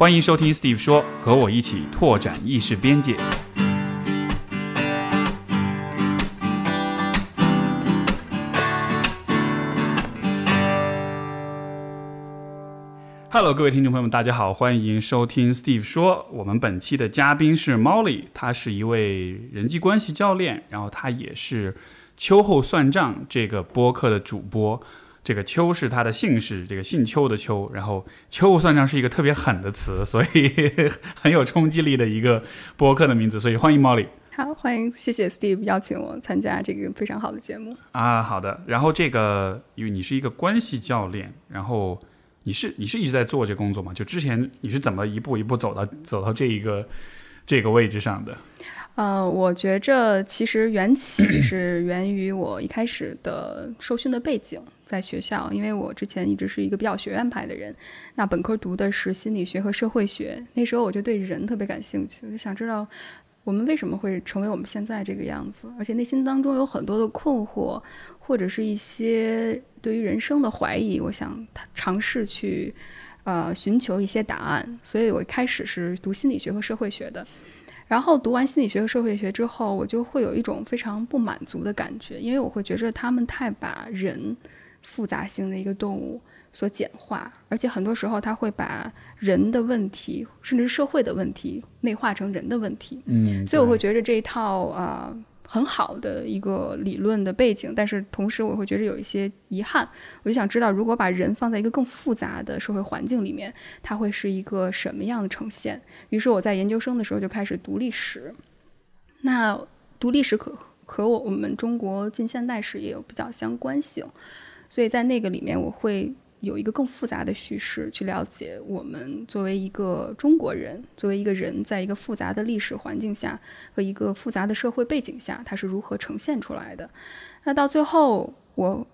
欢迎收听 Steve 说，和我一起拓展意识边界。Hello，各位听众朋友们，大家好，欢迎收听 Steve 说。我们本期的嘉宾是 Molly，他是一位人际关系教练，然后他也是秋后算账这个播客的主播。这个秋是他的姓氏，这个姓邱的邱。然后秋算上是一个特别狠的词，所以很有冲击力的一个播客的名字。所以欢迎 Molly。好，欢迎，谢谢 Steve 邀请我参加这个非常好的节目啊。好的，然后这个因为你是一个关系教练，然后。你是你是一直在做这工作吗？就之前你是怎么一步一步走到走到这一个这个位置上的？呃，我觉着其实缘起 是源于我一开始的受训的背景，在学校，因为我之前一直是一个比较学院派的人，那本科读的是心理学和社会学，那时候我就对人特别感兴趣，我就想知道我们为什么会成为我们现在这个样子，而且内心当中有很多的困惑。或者是一些对于人生的怀疑，我想尝试去，呃，寻求一些答案。所以我一开始是读心理学和社会学的，然后读完心理学和社会学之后，我就会有一种非常不满足的感觉，因为我会觉着他们太把人复杂性的一个动物所简化，而且很多时候他会把人的问题，甚至是社会的问题内化成人的问题。嗯，所以我会觉着这一套啊。很好的一个理论的背景，但是同时我会觉得有一些遗憾。我就想知道，如果把人放在一个更复杂的社会环境里面，它会是一个什么样的呈现？于是我在研究生的时候就开始读历史。那读历史可和我们中国近现代史也有比较相关性，所以在那个里面我会。有一个更复杂的叙事去了解我们作为一个中国人，作为一个人，在一个复杂的历史环境下和一个复杂的社会背景下，它是如何呈现出来的。那到最后，我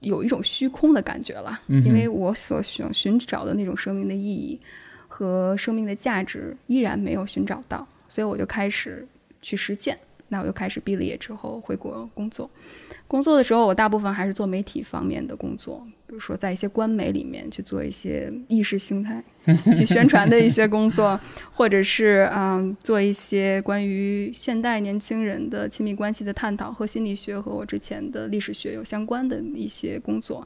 有一种虚空的感觉了，因为我所想寻找的那种生命的意义和生命的价值依然没有寻找到，所以我就开始去实践。那我就开始毕了业之后回国工作。工作的时候，我大部分还是做媒体方面的工作，比如说在一些官媒里面去做一些意识形态、去宣传的一些工作，或者是嗯做一些关于现代年轻人的亲密关系的探讨和心理学和我之前的历史学有相关的一些工作。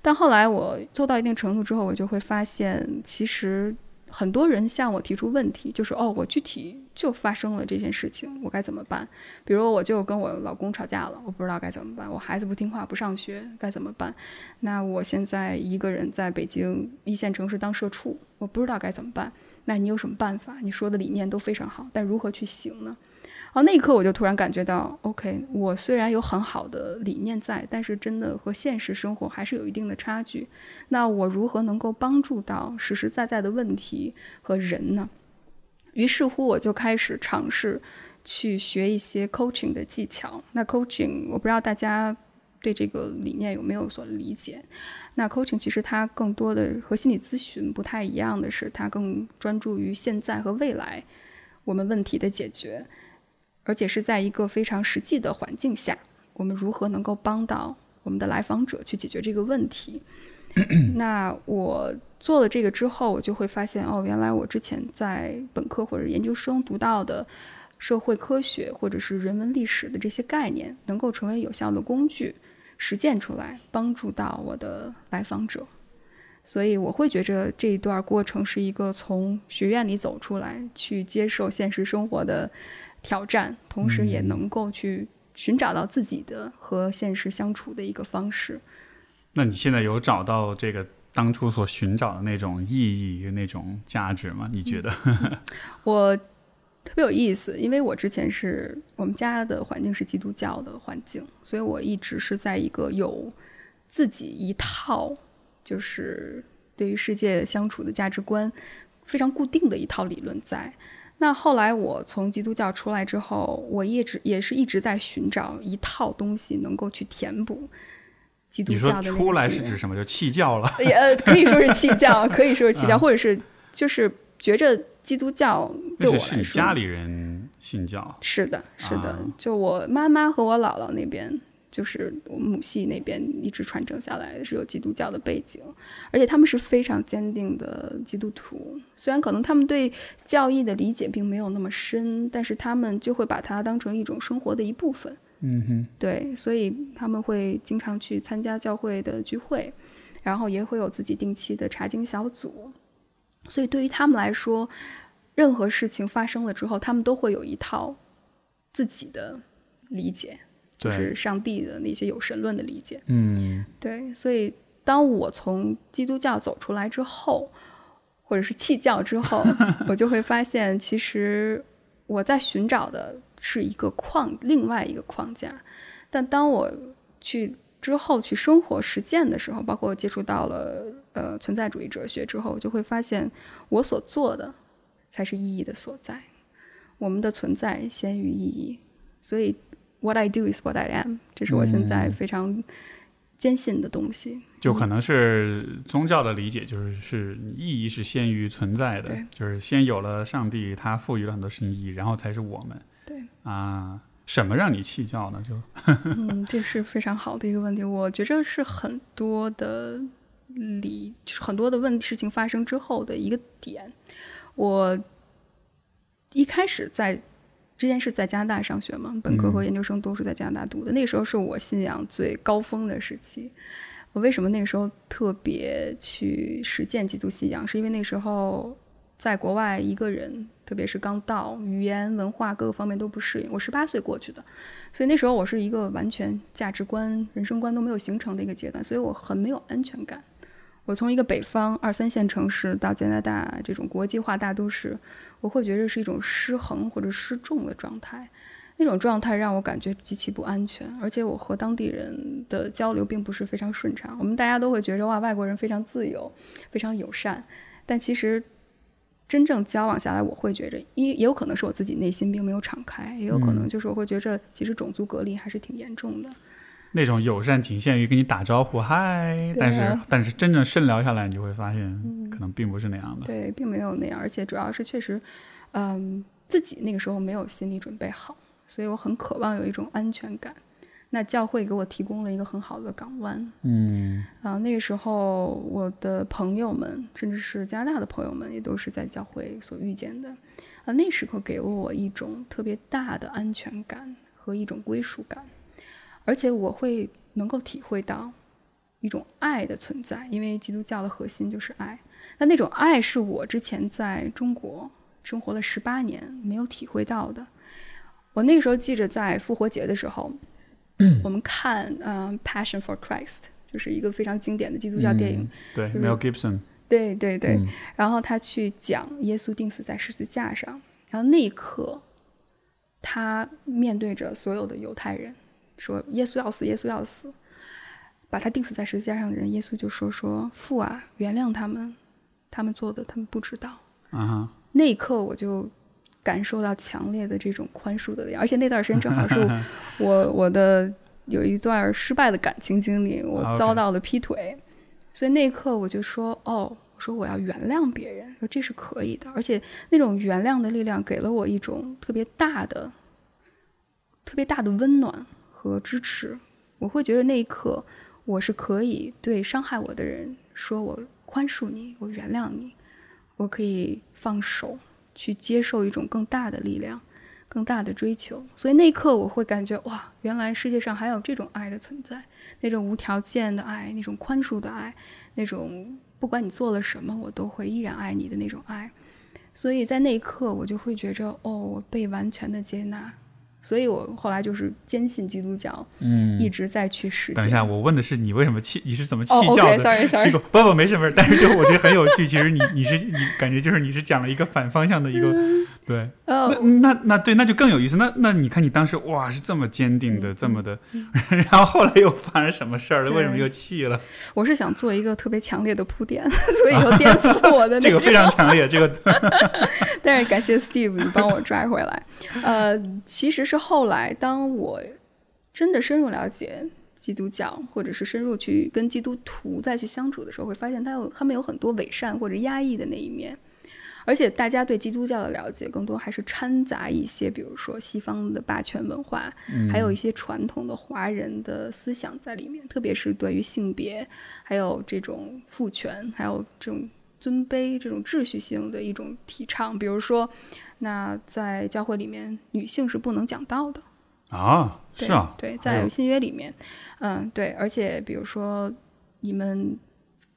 但后来我做到一定程度之后，我就会发现，其实。很多人向我提出问题，就是哦，我具体就发生了这件事情，我该怎么办？比如我就跟我老公吵架了，我不知道该怎么办。我孩子不听话不上学，该怎么办？那我现在一个人在北京一线城市当社畜，我不知道该怎么办。那你有什么办法？你说的理念都非常好，但如何去行呢？哦，那一刻我就突然感觉到，OK，我虽然有很好的理念在，但是真的和现实生活还是有一定的差距。那我如何能够帮助到实实在在的问题和人呢？于是乎，我就开始尝试去学一些 coaching 的技巧。那 coaching，我不知道大家对这个理念有没有所理解。那 coaching 其实它更多的和心理咨询不太一样的是，它更专注于现在和未来我们问题的解决。而且是在一个非常实际的环境下，我们如何能够帮到我们的来访者去解决这个问题？那我做了这个之后，我就会发现，哦，原来我之前在本科或者研究生读到的社会科学或者是人文历史的这些概念，能够成为有效的工具，实践出来，帮助到我的来访者。所以我会觉着这一段过程是一个从学院里走出来，去接受现实生活的。挑战，同时也能够去寻找到自己的和现实相处的一个方式。那你现在有找到这个当初所寻找的那种意义、那种价值吗？你觉得？我特别有意思，因为我之前是我们家的环境是基督教的环境，所以我一直是在一个有自己一套，就是对于世界相处的价值观非常固定的一套理论在。那后来我从基督教出来之后，我一直也是一直在寻找一套东西能够去填补基督教的。出来是指什么？就弃教了？也呃，可以说是弃教，可以说是弃教，或者是就是觉着基督教对我来说，家里人信教。是的，是的，就我妈妈和我姥姥那边就是我们母系那边一直传承下来的是有基督教的背景，而且他们是非常坚定的基督徒。虽然可能他们对教义的理解并没有那么深，但是他们就会把它当成一种生活的一部分。嗯哼，对，所以他们会经常去参加教会的聚会，然后也会有自己定期的查经小组。所以对于他们来说，任何事情发生了之后，他们都会有一套自己的理解。就是上帝的那些有神论的理解，嗯，对，所以当我从基督教走出来之后，或者是弃教之后，我就会发现，其实我在寻找的是一个框，另外一个框架。但当我去之后去生活实践的时候，包括接触到了呃存在主义哲学之后，我就会发现，我所做的才是意义的所在。我们的存在先于意义，所以。What I do is what I am，这是我现在非常坚信的东西。就可能是宗教的理解，就是是意义是先于存在的，就是先有了上帝，他赋予了很多事情意义，然后才是我们。对啊，什么让你弃教呢？就嗯，这是非常好的一个问题。我觉着是很多的理，就是很多的问事情发生之后的一个点。我一开始在。之前是在加拿大上学嘛，本科和研究生都是在加拿大读的。那时候是我信仰最高峰的时期。我为什么那个时候特别去实践基督信仰？是因为那时候在国外一个人，特别是刚到，语言、文化各个方面都不适应。我十八岁过去的，所以那时候我是一个完全价值观、人生观都没有形成的一个阶段，所以我很没有安全感。我从一个北方二三线城市到加拿大这种国际化大都市。我会觉得是一种失衡或者失重的状态，那种状态让我感觉极其不安全，而且我和当地人的交流并不是非常顺畅。我们大家都会觉着哇，外国人非常自由，非常友善，但其实真正交往下来，我会觉着，一也有可能是我自己内心并没有敞开，也有可能就是我会觉着，其实种族隔离还是挺严重的。那种友善仅限于跟你打招呼，嗨，但是但是真正深聊下来，你就会发现，可能并不是那样的。对，并没有那样，而且主要是确实，嗯，自己那个时候没有心理准备好，所以我很渴望有一种安全感。那教会给我提供了一个很好的港湾。嗯，啊，那个时候我的朋友们，甚至是加拿大的朋友们，也都是在教会所遇见的。啊，那时候给了我一种特别大的安全感和一种归属感。而且我会能够体会到一种爱的存在，因为基督教的核心就是爱。那那种爱是我之前在中国生活了十八年没有体会到的。我那个时候记着，在复活节的时候，我们看嗯《Passion for Christ》，就是一个非常经典的基督教电影。对，Mel Gibson。对对对，然后他去讲耶稣钉死在十字架上，然后那一刻，他面对着所有的犹太人。说耶稣要死，耶稣要死，把他钉死在十字架上的人，耶稣就说：“说父啊，原谅他们，他们做的他们不知道。”啊那一刻我就感受到强烈的这种宽恕的力量，而且那段时间正好是我 我的有一段失败的感情经历，我遭到了劈腿，所以那一刻我就说：“哦，我说我要原谅别人，说这是可以的。”而且那种原谅的力量给了我一种特别大的、特别大的温暖。和支持，我会觉得那一刻我是可以对伤害我的人说：“我宽恕你，我原谅你。”我可以放手去接受一种更大的力量、更大的追求。所以那一刻我会感觉哇，原来世界上还有这种爱的存在，那种无条件的爱，那种宽恕的爱，那种不管你做了什么，我都会依然爱你的那种爱。所以在那一刻，我就会觉着哦，我被完全的接纳。所以我后来就是坚信基督教，嗯，一直在去实践。等一下，我问的是你为什么弃？你是怎么弃教的？Sorry Sorry，这个不不没事没事。但是就我觉得很有趣。其实你你是你感觉就是你是讲了一个反方向的一个对。那那那对那就更有意思。那那你看你当时哇是这么坚定的这么的，然后后来又发生什么事儿了？为什么又弃了？我是想做一个特别强烈的铺垫，所以又颠覆我的 这个非常强烈。这个，但是感谢 Steve，你帮我拽回来。呃，其实是。是后来，当我真的深入了解基督教，或者是深入去跟基督徒再去相处的时候，会发现他有他们有很多伪善或者压抑的那一面，而且大家对基督教的了解更多还是掺杂一些，比如说西方的霸权文化，还有一些传统的华人的思想在里面，特别是对于性别，还有这种父权，还有这种尊卑、这种秩序性的一种提倡。比如说，那在教会里面，女性是不能讲道的。啊，是啊，对，在新约里面，嗯，对，而且比如说，你们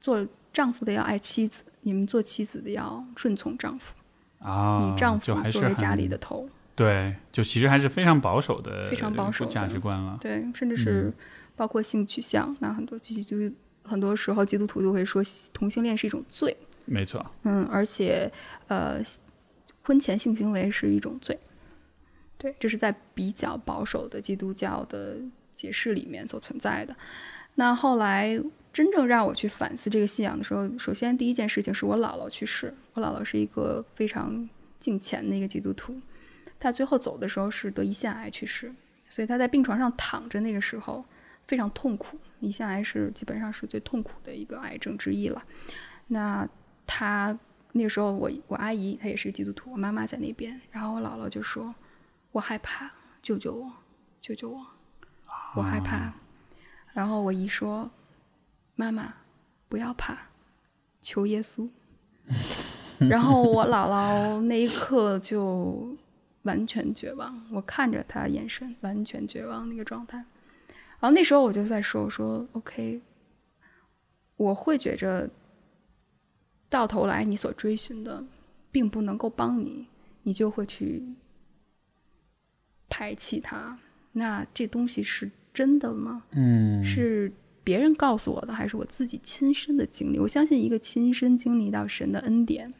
做丈夫的要爱妻子，你们做妻子的要顺从丈夫，啊，以丈夫作为家里的头，对，就其实还是非常保守的，非常保守的价值观了。对，甚至是包括性取向，那很多基督很多时候基督徒都会说同性恋是一种罪，没错，嗯，而且呃，婚前性行为是一种罪，对，这是在比较保守的基督教的解释里面所存在的。那后来真正让我去反思这个信仰的时候，首先第一件事情是我姥姥去世，我姥姥是一个非常敬虔的一个基督徒，她最后走的时候是得胰腺癌去世，所以她在病床上躺着那个时候非常痛苦，胰腺癌是基本上是最痛苦的一个癌症之一了。那她那个时候我我阿姨她也是个基督徒，我妈妈在那边，然后我姥姥就说：“我害怕，救救我，救救我，我害怕。然后我姨说：“妈妈，不要怕，求耶稣。”然后我姥姥那一刻就完全绝望，我看着她眼神完全绝望那个状态。然后那时候我就在说：“我说 OK，我会觉着到头来你所追寻的并不能够帮你，你就会去排斥它。那这东西是真的吗？嗯，是别人告诉我的，还是我自己亲身的经历？我相信一个亲身经历到神的恩典、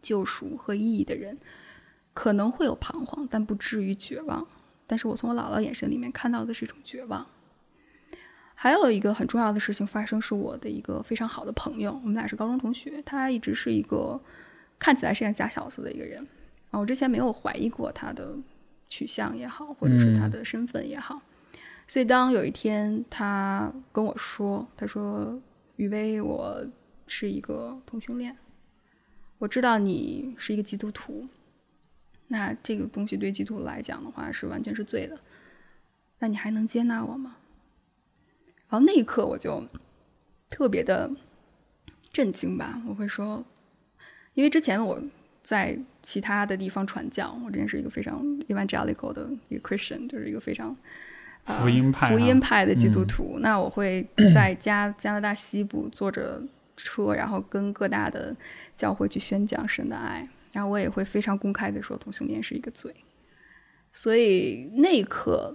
救赎和意义的人，可能会有彷徨，但不至于绝望。但是我从我姥姥眼神里面看到的是一种绝望。还有一个很重要的事情发生，是我的一个非常好的朋友，我们俩是高中同学，他一直是一个看起来是个假小子的一个人啊，我之前没有怀疑过他的取向也好，或者是他的身份也好。所以当有一天他跟我说，他说：“雨薇，我是一个同性恋，我知道你是一个基督徒，那这个东西对基督徒来讲的话是完全是罪的，那你还能接纳我吗？”然后那一刻我就特别的震惊吧，我会说，因为之前我在其他的地方传教，我之前是一个非常 evangelical 的一个 Christian，就是一个非常。呃福音派啊福音派的基督徒，那我会在加加拿大西部坐着车，然后跟各大的教会去宣讲神的爱，然后我也会非常公开的说同性恋是一个罪。所以那一刻，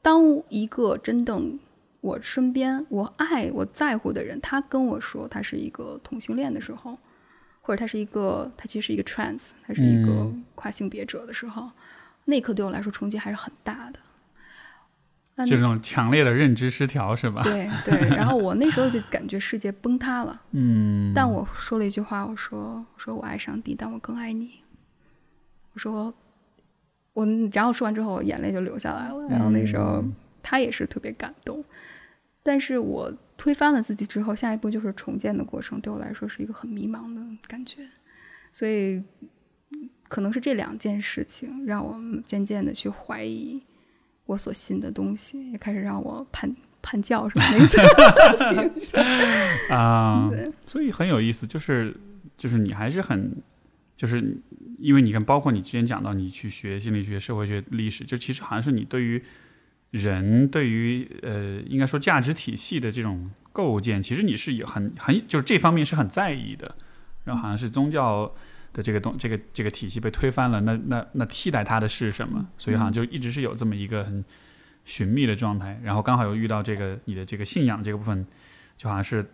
当一个真正我身边我爱我在乎的人，他跟我说他是一个同性恋的时候，或者他是一个他其实是一个 trans，他是一个跨性别者的时候，那一刻对我来说冲击还是很大的。就这种强烈的认知失调是吧？对对，然后我那时候就感觉世界崩塌了。嗯，但我说了一句话，我说：“我说我爱上帝，但我更爱你。”我说我，然后说完之后，我眼泪就流下来了。然后那时候嗯他也是特别感动。但是我推翻了自己之后，下一步就是重建的过程，对我来说是一个很迷茫的感觉。所以可能是这两件事情让我渐渐的去怀疑我所信的东西，也开始让我叛叛教什么那个。啊 对，所以很有意思，就是就是你还是很，就是因为你看，包括你之前讲到你去学心理学、社会学、历史，就其实好像是你对于人，对于呃，应该说价值体系的这种构建，其实你是有很很就是这方面是很在意的。然后好像是宗教的这个东这个这个体系被推翻了，那那那替代它的是什么？所以好像就一直是有这么一个很寻觅的状态。然后刚好又遇到这个你的这个信仰这个部分，就好像是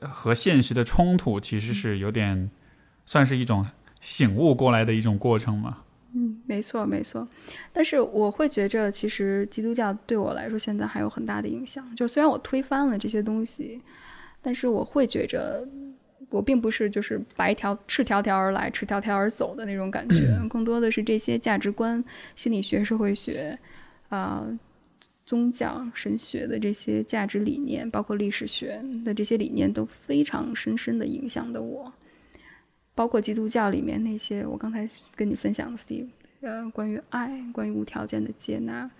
呃和现实的冲突，其实是有点算是一种醒悟过来的一种过程嘛。嗯，没错没错。但是我会觉着，其实基督教对我来说现在还有很大的影响。就虽然我推翻了这些东西，但是我会觉着，我并不是就是白条赤条条而来，赤条条而走的那种感觉，更多的是这些价值观、心理学、社会学，啊、宗教、神学的这些价值理念，包括历史学的这些理念，都非常深深的影响的我。包括基督教里面那些我刚才跟你分享的 Steve，呃，关于爱，关于无条件的接纳，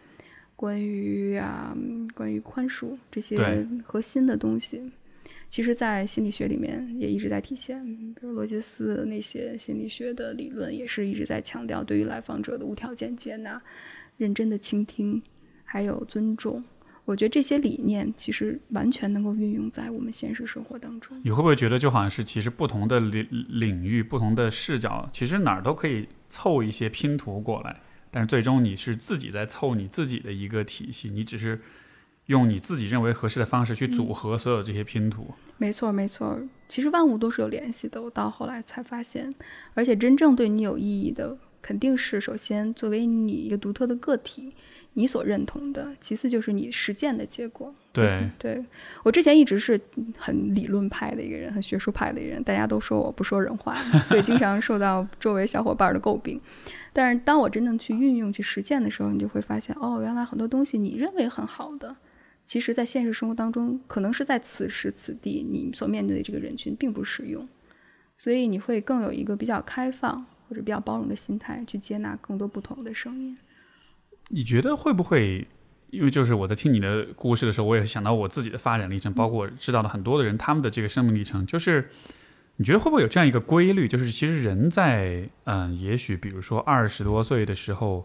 关于啊，关于宽恕这些核心的东西，其实，在心理学里面也一直在体现。比如罗杰斯那些心理学的理论，也是一直在强调对于来访者的无条件接纳、认真的倾听，还有尊重。我觉得这些理念其实完全能够运用在我们现实生活当中。你会不会觉得就好像是其实不同的领领域、不同的视角，其实哪儿都可以凑一些拼图过来，但是最终你是自己在凑你自己的一个体系，你只是用你自己认为合适的方式去组合所有这些拼图。没错，没错。其实万物都是有联系的。我到后来才发现，而且真正对你有意义的，肯定是首先作为你一个独特的个体，你所认同的；其次就是你实践的结果。对，对我之前一直是很理论派的一个人，很学术派的一个人，大家都说我不说人话，所以经常受到周围小伙伴的诟病。但是当我真正去运用、去实践的时候，你就会发现，哦，原来很多东西你认为很好的。其实，在现实生活当中，可能是在此时此地，你所面对的这个人群并不适用，所以你会更有一个比较开放或者比较包容的心态，去接纳更多不同的声音。你觉得会不会？因为就是我在听你的故事的时候，我也想到我自己的发展历程，包括我知道了很多的人他们的这个生命历程，就是你觉得会不会有这样一个规律？就是其实人在嗯、也许比如说二十多岁的时候，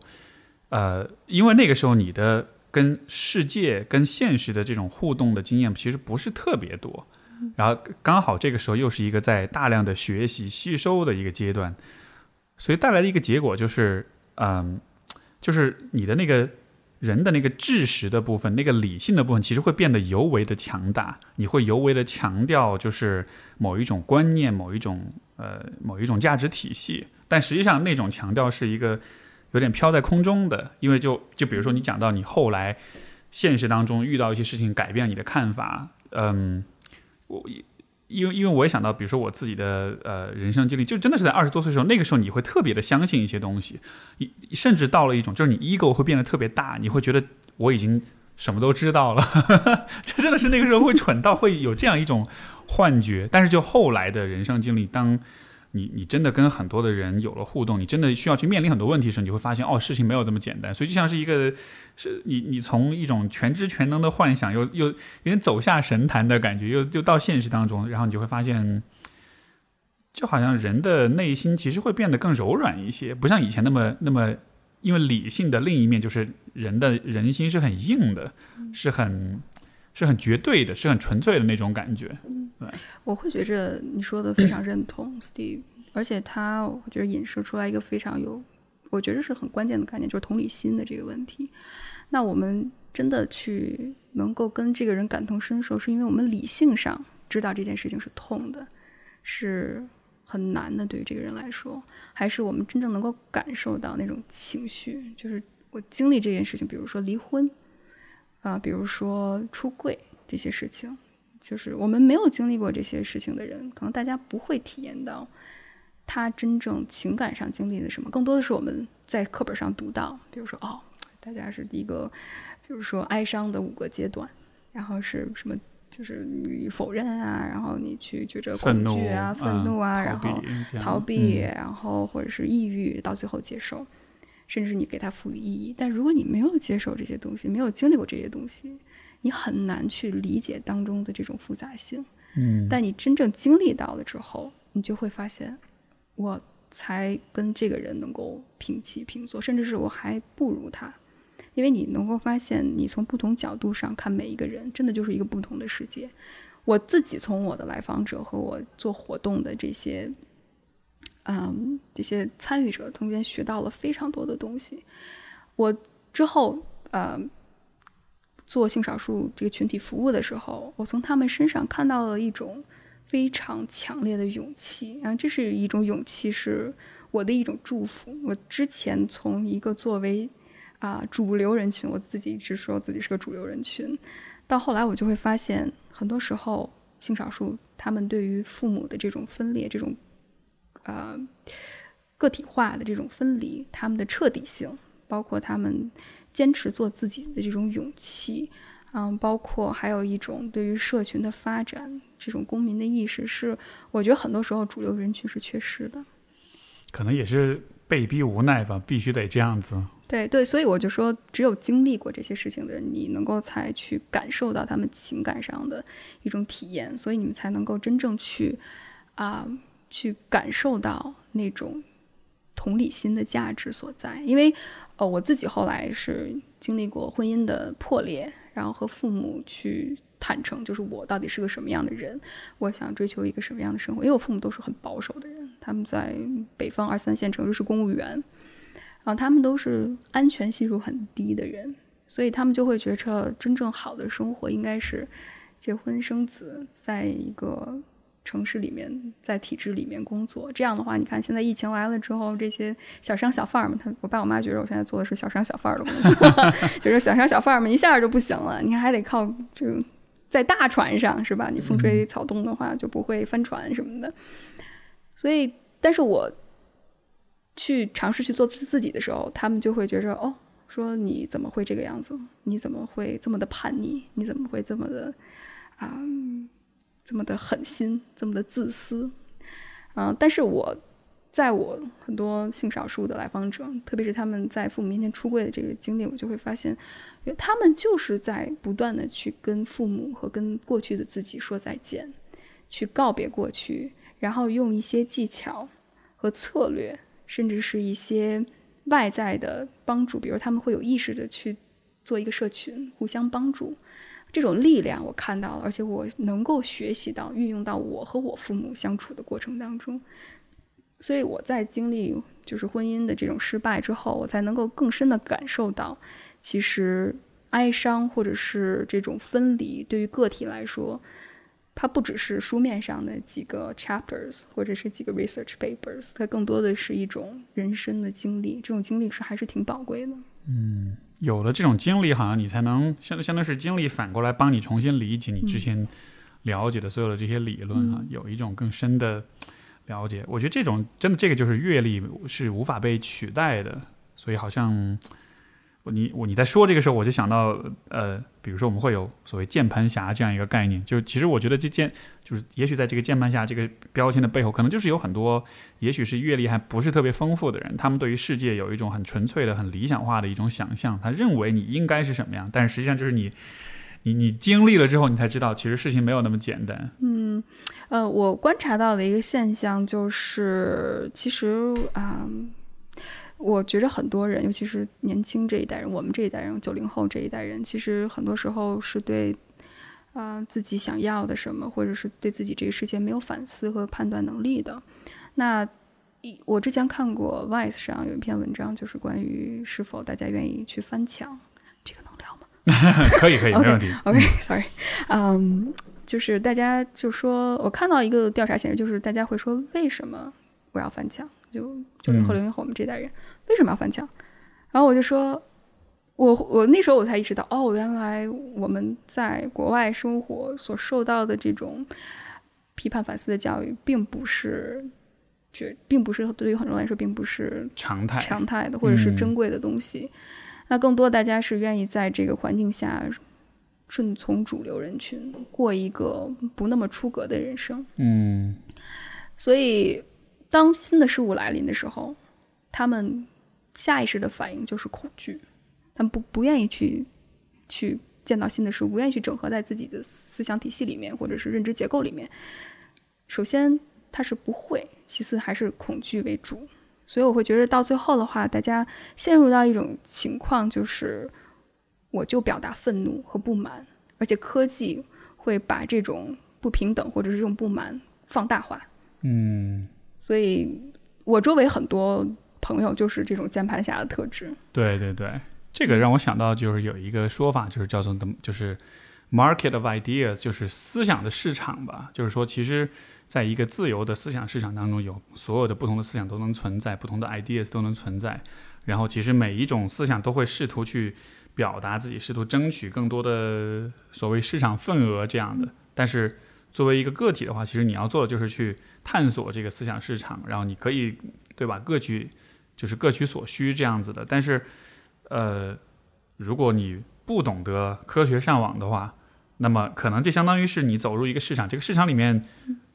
呃，因为那个时候你的跟世界、跟现实的这种互动的经验其实不是特别多，然后刚好这个时候又是一个在大量的学习、吸收的一个阶段，所以带来的一个结果就是，嗯，就是你的那个人的那个知识的部分，那个理性的部分，其实会变得尤为的强大。你会尤为的强调，就是某一种观念、某一种呃某一种价值体系，但实际上那种强调是一个有点飘在空中的，因为就就比如说你讲到你后来现实当中遇到一些事情，改变你的看法，嗯，我。因为因为我也想到，比如说我自己的呃人生经历，就真的是在二十多岁的时候，那个时候你会特别的相信一些东西，你甚至到了一种就是你 ego 会变得特别大，你会觉得我已经什么都知道了，这真的是那个时候会蠢到会有这样一种幻觉。但是就后来的人生经历，当你你真的跟很多的人有了互动，你真的需要去面临很多问题的时候，你会发现哦，事情没有这么简单。所以就像是一个是你你从一种全知全能的幻想，又又有点走下神坛的感觉，又又到现实当中，然后你就会发现。就好像人的内心其实会变得更柔软一些，不像以前那么那么，因为理性的另一面就是人的人心是很硬的，是很是很绝对的，是很纯粹的那种感觉。对我会觉着你说的非常认同，Steve，而且他我觉得引射出来一个非常有，我觉得是很关键的概念，就是同理心的这个问题。那我们真的去能够跟这个人感同身受，是因为我们理性上知道这件事情是痛的，是很难的，对于这个人来说，还是我们真正能够感受到那种情绪，就是我经历这件事情，比如说离婚，啊、比如说出柜这些事情。就是我们没有经历过这些事情的人，可能大家不会体验到他真正情感上经历了什么，更多的是我们在课本上读到，比如说哦，大家是一个，比如说哀伤的五个阶段，然后是什么，就是你否认啊，然后你去觉着恐惧啊、愤怒啊，嗯然后逃避逃避，嗯然后或者是抑郁，到最后接受，甚至你给它赋予意义。但如果你没有接受这些东西，没有经历过这些东西，你很难去理解当中的这种复杂性。嗯，但你真正经历到了之后，你就会发现，我才跟这个人能够平起平坐，甚至是我还不如他。因为你能够发现，你从不同角度上看每一个人，真的就是一个不同的世界。我自己从我的来访者和我做活动的这些，嗯，这些参与者中间学到了非常多的东西。我之后，呃，做性少数这个群体服务的时候，我从他们身上看到了一种非常强烈的勇气，然后这是一种勇气，是我的一种祝福。我之前从一个作为啊、主流人群，我自己一直说自己是个主流人群，到后来我就会发现，很多时候性少数他们对于父母的这种分裂，这种啊、个体化的这种分离，他们的彻底性，包括他们坚持做自己的这种勇气嗯，包括还有一种对于社群的发展，这种公民的意识，是我觉得很多时候主流人群是缺失的。可能也是被逼无奈吧，必须得这样子。对对，所以我就说，只有经历过这些事情的人，你能够才去感受到他们情感上的一种体验，所以你们才能够真正去啊，去感受到那种同理心的价值所在。因为呃，我自己后来是经历过婚姻的破裂。然后和父母去坦诚，就是我到底是个什么样的人，我想追求一个什么样的生活。因为我父母都是很保守的人，他们在北方二三线城市是公务员，然后他们都是安全系数很低的人，所以他们就会觉着真正好的生活应该是结婚生子，在一个。城市里面，在体制里面工作，这样的话，你看现在疫情来了之后，这些小商小贩儿们，他我爸我妈觉得我现在做的是小商小贩儿的工作，就是小商小贩儿们一下就不行了，你还得靠这个在大船上是吧？你风吹草动的话就不会翻船什么的。所以，但是我去尝试去做自己的时候，他们就会觉着哦，说你怎么会这个样子？你怎么会这么的叛逆？你怎么会这么的啊？这么的狠心，这么的自私，嗯，但是我在我很多性少数的来访者，特别是他们在父母面前出柜的这个经历，我就会发现，他们就是在不断的去跟父母和跟过去的自己说再见，去告别过去，然后用一些技巧和策略，甚至是一些外在的帮助，比如他们会有意识的去做一个社群，互相帮助。这种力量我看到了，而且我能够学习到、运用到我和我父母相处的过程当中，所以我在经历就是婚姻的这种失败之后，我才能够更深的感受到，其实哀伤或者是这种分离，对于个体来说，它不只是书面上的几个 chapters 或者是几个 research papers，它更多的是一种人生的经历，这种经历是还是挺宝贵的。嗯。有了这种经历，好像你才能相相当于是经历反过来帮你重新理解你之前了解的所有的这些理论哈，有一种更深的了解。我觉得这种真的这个就是阅历是无法被取代的，所以好像。你我你在说这个时候，我就想到，呃，比如说我们会有所谓键盘侠这样一个概念，就其实我觉得这键就是，也许在这个键盘侠这个标签的背后，可能就是有很多，也许是阅历还不是特别丰富的人，他们对于世界有一种很纯粹的、很理想化的一种想象，他认为你应该是什么样，但是实际上就是你，你你经历了之后，你才知道其实事情没有那么简单。嗯，呃，我观察到的一个现象就是，其实啊。我觉着很多人，尤其是年轻这一代人，我们这一代人，九零后这一代人，其实很多时候是对，呃，自己想要的什么，或者是对自己这个世界没有反思和判断能力的。那我之前看过 Vice 上有一篇文章，就是关于是否大家愿意去翻墙，这个能聊吗？可以，可以，没问题。OK，Sorry，嗯，就是大家就说，我看到一个调查显示，就是大家会说，为什么我要翻墙？就九零后、零零后，我们这代人。为什么要翻墙？然后我就说，我我那时候我才意识到，哦，原来我们在国外生活所受到的这种批判反思的教育，并不是绝，并不是对于很多人来说，并不是常态常态的，或者是珍贵的东西。那更多大家是愿意在这个环境下顺从主流人群，过一个不那么出格的人生。嗯，所以当新的事物来临的时候，他们。下意识的反应就是恐惧，他们不不愿意去去见到新的事物，不愿意去整合在自己的思想体系里面或者是认知结构里面。首先他是不会，其次还是恐惧为主。所以我会觉得到最后的话，大家陷入到一种情况，就是我就表达愤怒和不满，而且科技会把这种不平等或者是这种不满放大化。嗯，所以我周围很多。朋友就是这种键盘侠的特质。对对对，这个让我想到就是有一个说法，就是叫做的，就是 market of ideas，就是思想的市场吧。就是说，其实在一个自由的思想市场当中，有所有的不同的思想都能存在，不同的 ideas 都能存在。然后，其实每一种思想都会试图去表达自己，试图争取更多的所谓市场份额这样的。但是，作为一个个体的话，其实你要做的就是去探索这个思想市场，然后你可以对吧，各取。就是各取所需这样子的，但是，呃，如果你不懂得科学上网的话，那么可能就相当于是你走入一个市场，这个市场里面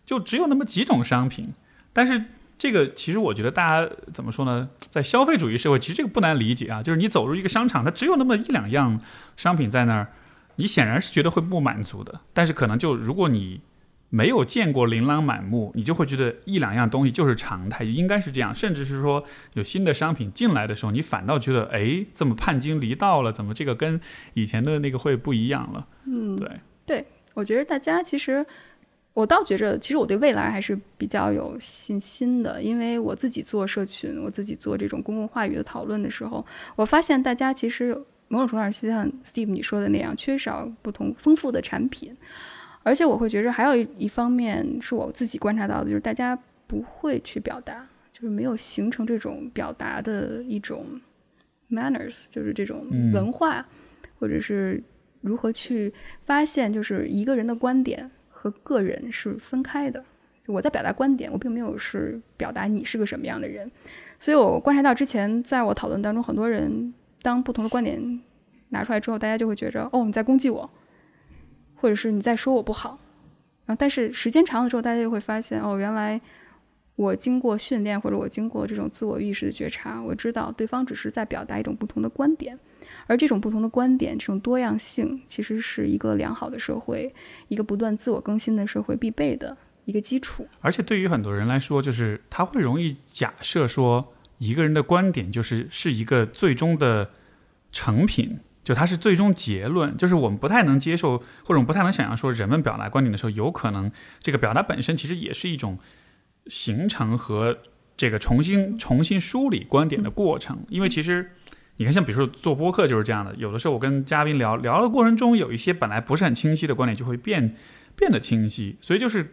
就只有那么几种商品。但是这个其实我觉得大家怎么说呢，在消费主义社会，其实这个不难理解啊，就是你走入一个商场，它只有那么一两样商品在那儿，你显然是觉得会不满足的。但是可能就如果你没有见过琳琅满目，你就会觉得一两样东西就是常态，应该是这样。甚至是说有新的商品进来的时候，你反倒觉得，哎，这么叛经离道了，怎么这个跟以前的那个会不一样了？嗯，对，对，我觉得大家其实，我倒觉着，其实我对未来还是比较有信心的，因为我自己做社群，我自己做这种公共话语的讨论的时候，我发现大家其实某种程度上是像 Steve 你说的那样，缺少不同丰富的产品。而且我会觉着还有一一方面是我自己观察到的，就是大家不会去表达，就是没有形成这种表达的一种 manners，就是这种文化，或者是如何去发现，就是一个人的观点和个人是分开的。我在表达观点，我并没有是表达你是个什么样的人。所以我观察到之前在我讨论当中，很多人当不同的观点拿出来之后，大家就会觉着哦，你在攻击我。或者是你在说我不好，然后但是时间长了之后，大家就会发现哦，原来我经过训练或者我经过这种自我意识的觉察，我知道对方只是在表达一种不同的观点，而这种不同的观点，这种多样性，其实是一个良好的社会，一个不断自我更新的社会必备的一个基础。而且对于很多人来说，就是他会容易假设说，一个人的观点就是是一个最终的成品。就它是最终结论，就是我们不太能接受，或者我们不太能想象说，人们表达观点的时候，有可能这个表达本身其实也是一种形成和这个重新重新梳理观点的过程。因为其实你看，像比如说做播客就是这样的，有的时候我跟嘉宾聊聊的过程中，有一些本来不是很清晰的观点就会变变得清晰。所以就是，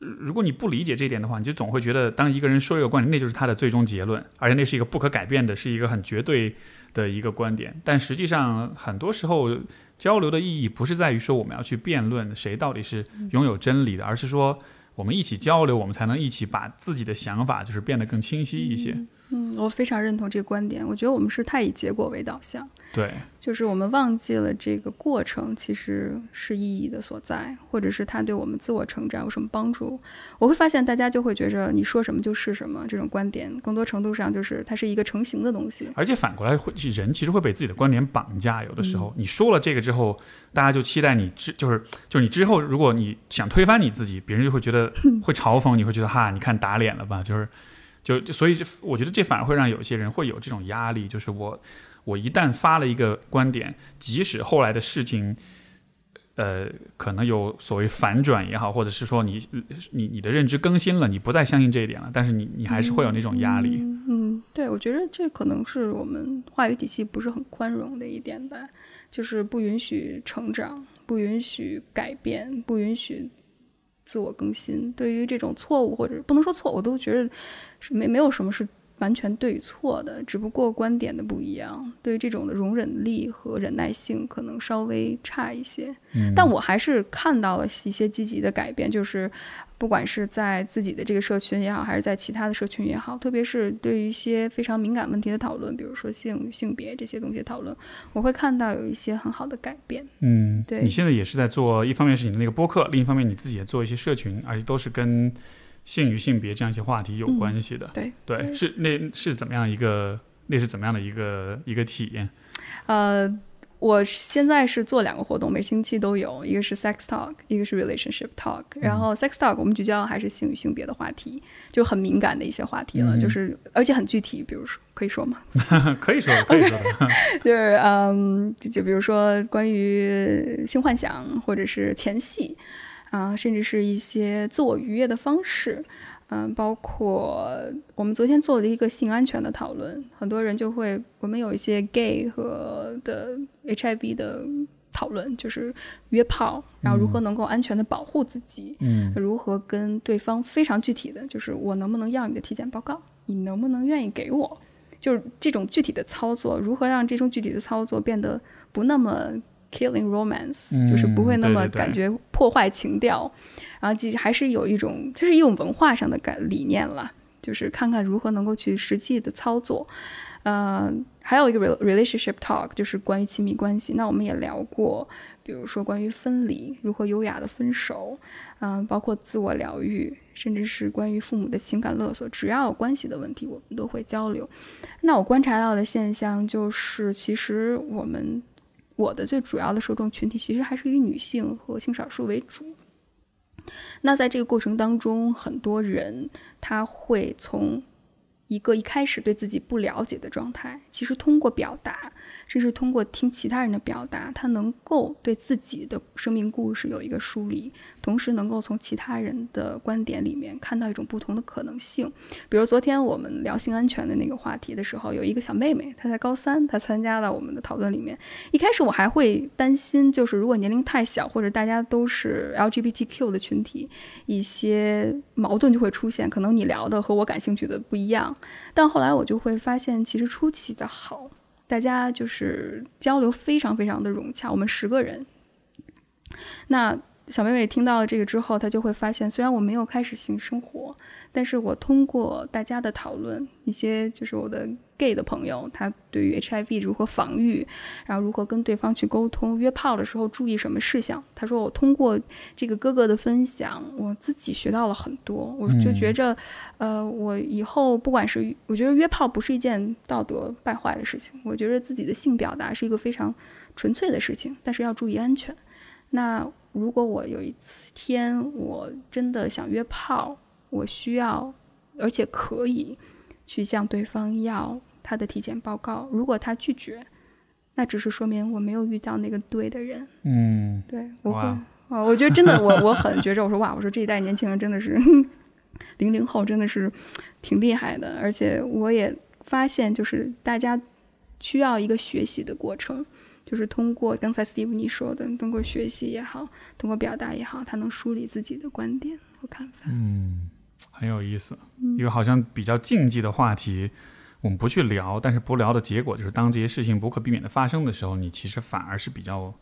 如果你不理解这一点的话，你就总会觉得，当一个人说一个观点，那就是他的最终结论，而且那是一个不可改变的，是一个很绝对。的一个观点，但实际上很多时候交流的意义不是在于说我们要去辩论谁到底是拥有真理的，而是说我们一起交流，我们才能一起把自己的想法就是变得更清晰一些。嗯，我非常认同这个观点。我觉得我们是太以结果为导向，对，就是我们忘记了这个过程其实是意义的所在，或者是它对我们自我成长有什么帮助。我会发现大家就会觉着你说什么就是什么，这种观点更多程度上就是它是一个成型的东西。而且反过来会，人其实会被自己的观点绑架。有的时候你说了这个之后，大家就期待你之就是就是你之后如果你想推翻你自己，别人就会觉得 会嘲讽你，会觉得哈，你看打脸了吧，就是。就就所以，我觉得这反而会让有些人会有这种压力，就是我我一旦发了一个观点，即使后来的事情，呃，可能有所谓反转也好，或者是说你你你的认知更新了，你不再相信这一点了，但是你你还是会有那种压力。嗯，对，我觉得这可能是我们话语体系不是很宽容的一点吧，就是不允许成长，不允许改变，不允许。自我更新，对于这种错误或者不能说错，我都觉得是没没有什么是完全对与错的，只不过观点的不一样。对于这种的容忍力和忍耐性可能稍微差一些，但我还是看到了一些积极的改变，就是。不管是在自己的这个社群也好，还是在其他的社群也好，特别是对于一些非常敏感问题的讨论，比如说性与性别这些东西的讨论，我会看到有一些很好的改变。嗯，对你现在也是在做，一方面是你的那个播客，另一方面你自己也做一些社群，而且都是跟性与性别这样一些话题有关系的。对对，是那是怎么样一个那是怎么样的一个一个体验？呃。我现在是做两个活动，每星期都有，一个是 sex talk，一个是 relationship talk。然后 sex talk 我们聚焦还是性与性别的话题，就很敏感的一些话题了，就是而且很具体，比如说可以说吗？可以说，可以说的。就是嗯，就比如说关于性幻想，或者是前戏，啊，甚至是一些自我愉悦的方式。嗯，包括我们昨天做了一个性安全的讨论，很多人就会，我们有一些 gay 和的 HIV 的讨论，就是约炮，然后如何能够安全的保护自己，嗯，如何跟对方非常具体的，就是我能不能要你的体检报告，你能不能愿意给我，就是这种具体的操作，如何让这种具体的操作变得不那么 killing romance，就是不会那么感觉破坏情调。然后其实还是有一种，这是一种文化上的感理念了，就是看看如何能够去实际的操作，呃，还有一个 relationship talk 就是关于亲密关系。那我们也聊过，比如说关于分离，如何优雅的分手，嗯、包括自我疗愈，甚至是关于父母的情感勒索，只要有关系的问题，我们都会交流。那我观察到的现象就是，其实我们我的最主要的受众群体其实还是以女性和性少数为主。那在这个过程当中，很多人他会从一个一开始对自己不了解的状态，其实通过表达，甚至通过听其他人的表达，他能够对自己的生命故事有一个梳理，同时能够从其他人的观点里面看到一种不同的可能性。比如昨天我们聊性安全的那个话题的时候，有一个小妹妹，她在高三，她参加了我们的讨论里面。一开始我还会担心，就是如果年龄太小，或者大家都是 LGBTQ 的群体，一些矛盾就会出现，可能你聊的和我感兴趣的不一样。但后来我就会发现，其实出奇的好，大家就是交流非常非常的融洽。我们十个人，那小妹妹听到了这个之后，她就会发现，虽然我没有开始性生活，但是我通过大家的讨论，一些就是我的 gay 的朋友，他对于 HIV 如何防御，然后如何跟对方去沟通，约炮的时候注意什么事项。他说我通过这个哥哥的分享，我自己学到了很多。我就觉着，呃，我以后不管是我觉得约炮不是一件道德败坏的事情，我觉得自己的性表达是一个非常纯粹的事情，但是要注意安全。那如果我有一次天我真的想约炮，我需要而且可以去向对方要他的体检报告。如果他拒绝，那只是说明我没有遇到那个对的人。嗯，对，我会哇，啊，我觉得真的，我我很觉着，我说哇，我说这一代年轻人真的是零零后，真的是挺厉害的，而且我也发现，就是大家需要一个学习的过程。就是通过刚才 Steve 你说的，通过学习也好，通过表达也好，他能梳理自己的观点和看法。嗯，很有意思，因为好像比较禁忌的话题，我们不去聊，但是不聊的结果就是，当这些事情不可避免的发生的时候，你其实反而是比较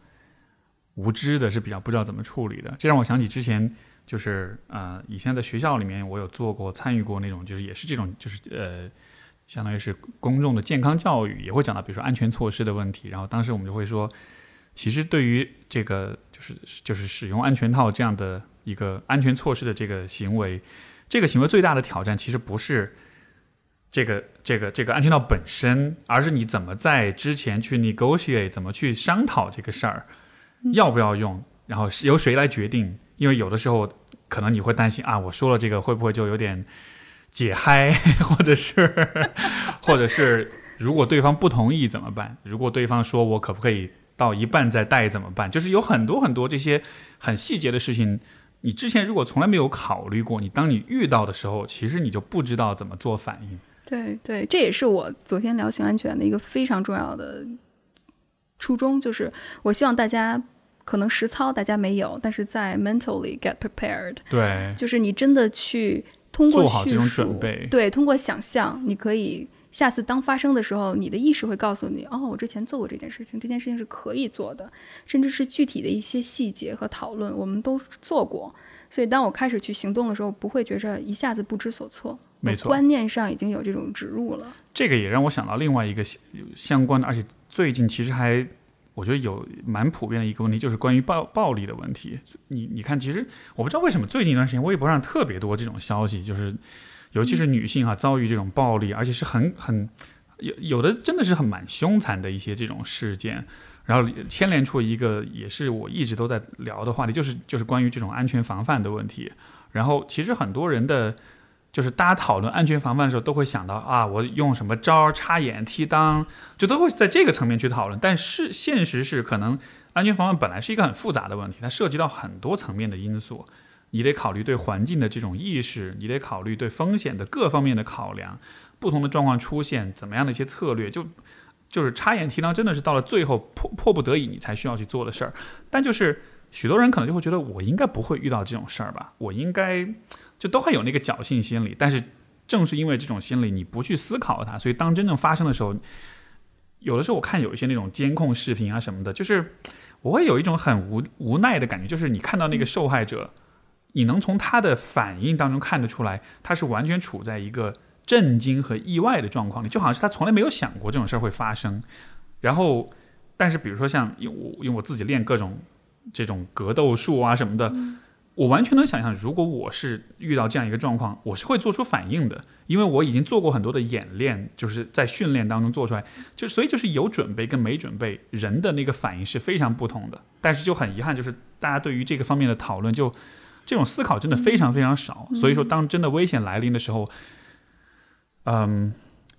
无知的，是比较不知道怎么处理的。这让我想起之前就是呃，以前在学校里面，我有做过参与过那种，就是也是这种，就是呃。相当于是公众的健康教育，也会讲到，比如说安全措施的问题。然后当时我们就会说，其实对于这个就是就是使用安全套这样的一个安全措施的这个行为，这个行为最大的挑战其实不是这个这个这个安全套本身，而是你怎么在之前去 negotiate，怎么去商讨这个事儿要不要用，然后是由谁来决定。因为有的时候可能你会担心啊，我说了这个会不会就有点。解嗨，或者是，或者是，如果对方不同意怎么办？如果对方说我可不可以到一半再带怎么办？就是有很多很多这些很细节的事情，你之前如果从来没有考虑过，你当你遇到的时候，其实你就不知道怎么做反应。对对，这也是我昨天聊性安全的一个非常重要的初衷，就是我希望大家可能实操大家没有，但是在 mentally get prepared，对，就是你真的去。通过做好这种准备，对，通过想象，你可以下次当发生的时候，你的意识会告诉你，哦，我之前做过这件事情，这件事情是可以做的，甚至是具体的一些细节和讨论，我们都做过。所以当我开始去行动的时候，不会觉着一下子不知所措，没错，观念上已经有这种植入了。这个也让我想到另外一个相关的，而且最近其实还。我觉得有蛮普遍的一个问题，就是关于暴暴力的问题。你你看，其实我不知道为什么最近一段时间微博上特别多这种消息，就是尤其是女性哈、啊、遭遇这种暴力，而且是很很有有的真的是很蛮凶残的一些这种事件，然后牵连出一个也是我一直都在聊的话题，就是就是关于这种安全防范的问题。然后其实很多人的。就是大家讨论安全防范的时候，都会想到啊，我用什么招插眼、踢裆，就都会在这个层面去讨论。但是现实是，可能安全防范本来是一个很复杂的问题，它涉及到很多层面的因素。你得考虑对环境的这种意识，你得考虑对风险的各方面的考量，不同的状况出现怎么样的一些策略，就就是插眼踢裆，真的是到了最后迫迫不得已你才需要去做的事儿。但就是许多人可能就会觉得，我应该不会遇到这种事儿吧？我应该。就都会有那个侥幸心理，但是正是因为这种心理，你不去思考它，所以当真正发生的时候，有的时候我看有一些那种监控视频啊什么的，就是我会有一种很无无奈的感觉，就是你看到那个受害者，你能从他的反应当中看得出来，他是完全处在一个震惊和意外的状况里，就好像是他从来没有想过这种事儿会发生。然后，但是比如说像因我因为我自己练各种这种格斗术啊什么的，我完全能想象，如果我是遇到这样一个状况，我是会做出反应的，因为我已经做过很多的演练，就是在训练当中做出来，就所以就是有准备跟没准备，人的那个反应是非常不同的。但是就很遗憾，就是大家对于这个方面的讨论，就这种思考真的非常非常少。所以说，当真的危险来临的时候，嗯，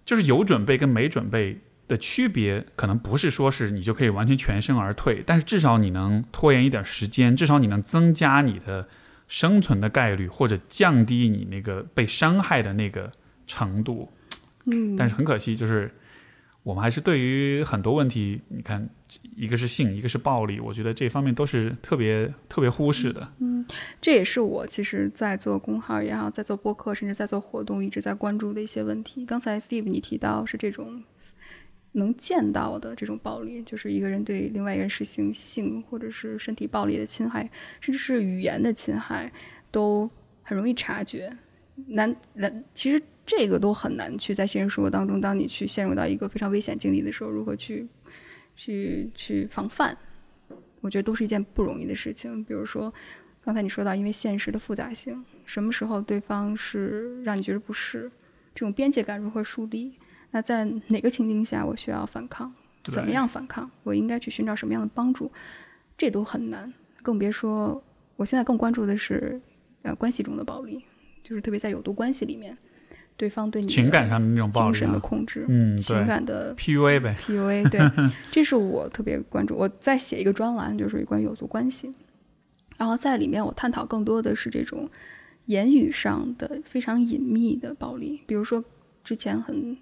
就是有准备跟没准备的区别，可能不是说是你就可以完全全身而退，但是至少你能拖延一点时间，至少你能增加你的生存的概率，或者降低你那个被伤害的那个程度。嗯，但是很可惜，就是我们还是对于很多问题，你看，一个是性，一个是暴力，我觉得这方面都是特别特别忽视的。嗯这也是我其实，在做公号也好，在做播客，甚至在做活动，一直在关注的一些问题。刚才 Steve 你提到是这种能见到的这种暴力，就是一个人对另外一个人实行性或者是身体暴力的侵害，甚至是语言的侵害，都很容易察觉。难难，其实这个都很难去在现实生活当中，当你去陷入到一个非常危险境地的时候，如何去去去防范，我觉得都是一件不容易的事情。比如说。刚才你说到，因为现实的复杂性，什么时候对方是让你觉得不适，这种边界感如何树立？那在哪个情境下我需要反抗？怎么样反抗？我应该去寻找什么样的帮助？这都很难，更别说我现在更关注的是，呃，关系中的暴力，就是特别在有毒关系里面，对方对你情感上的那种暴力、精神的啊，控制，嗯，情感的，PUA 呗，PUA，对，这是我特别关注。我在写一个专栏，就是关于有毒关系，然后在里面我探讨更多的是这种言语上的非常隐秘的暴力，比如说之前很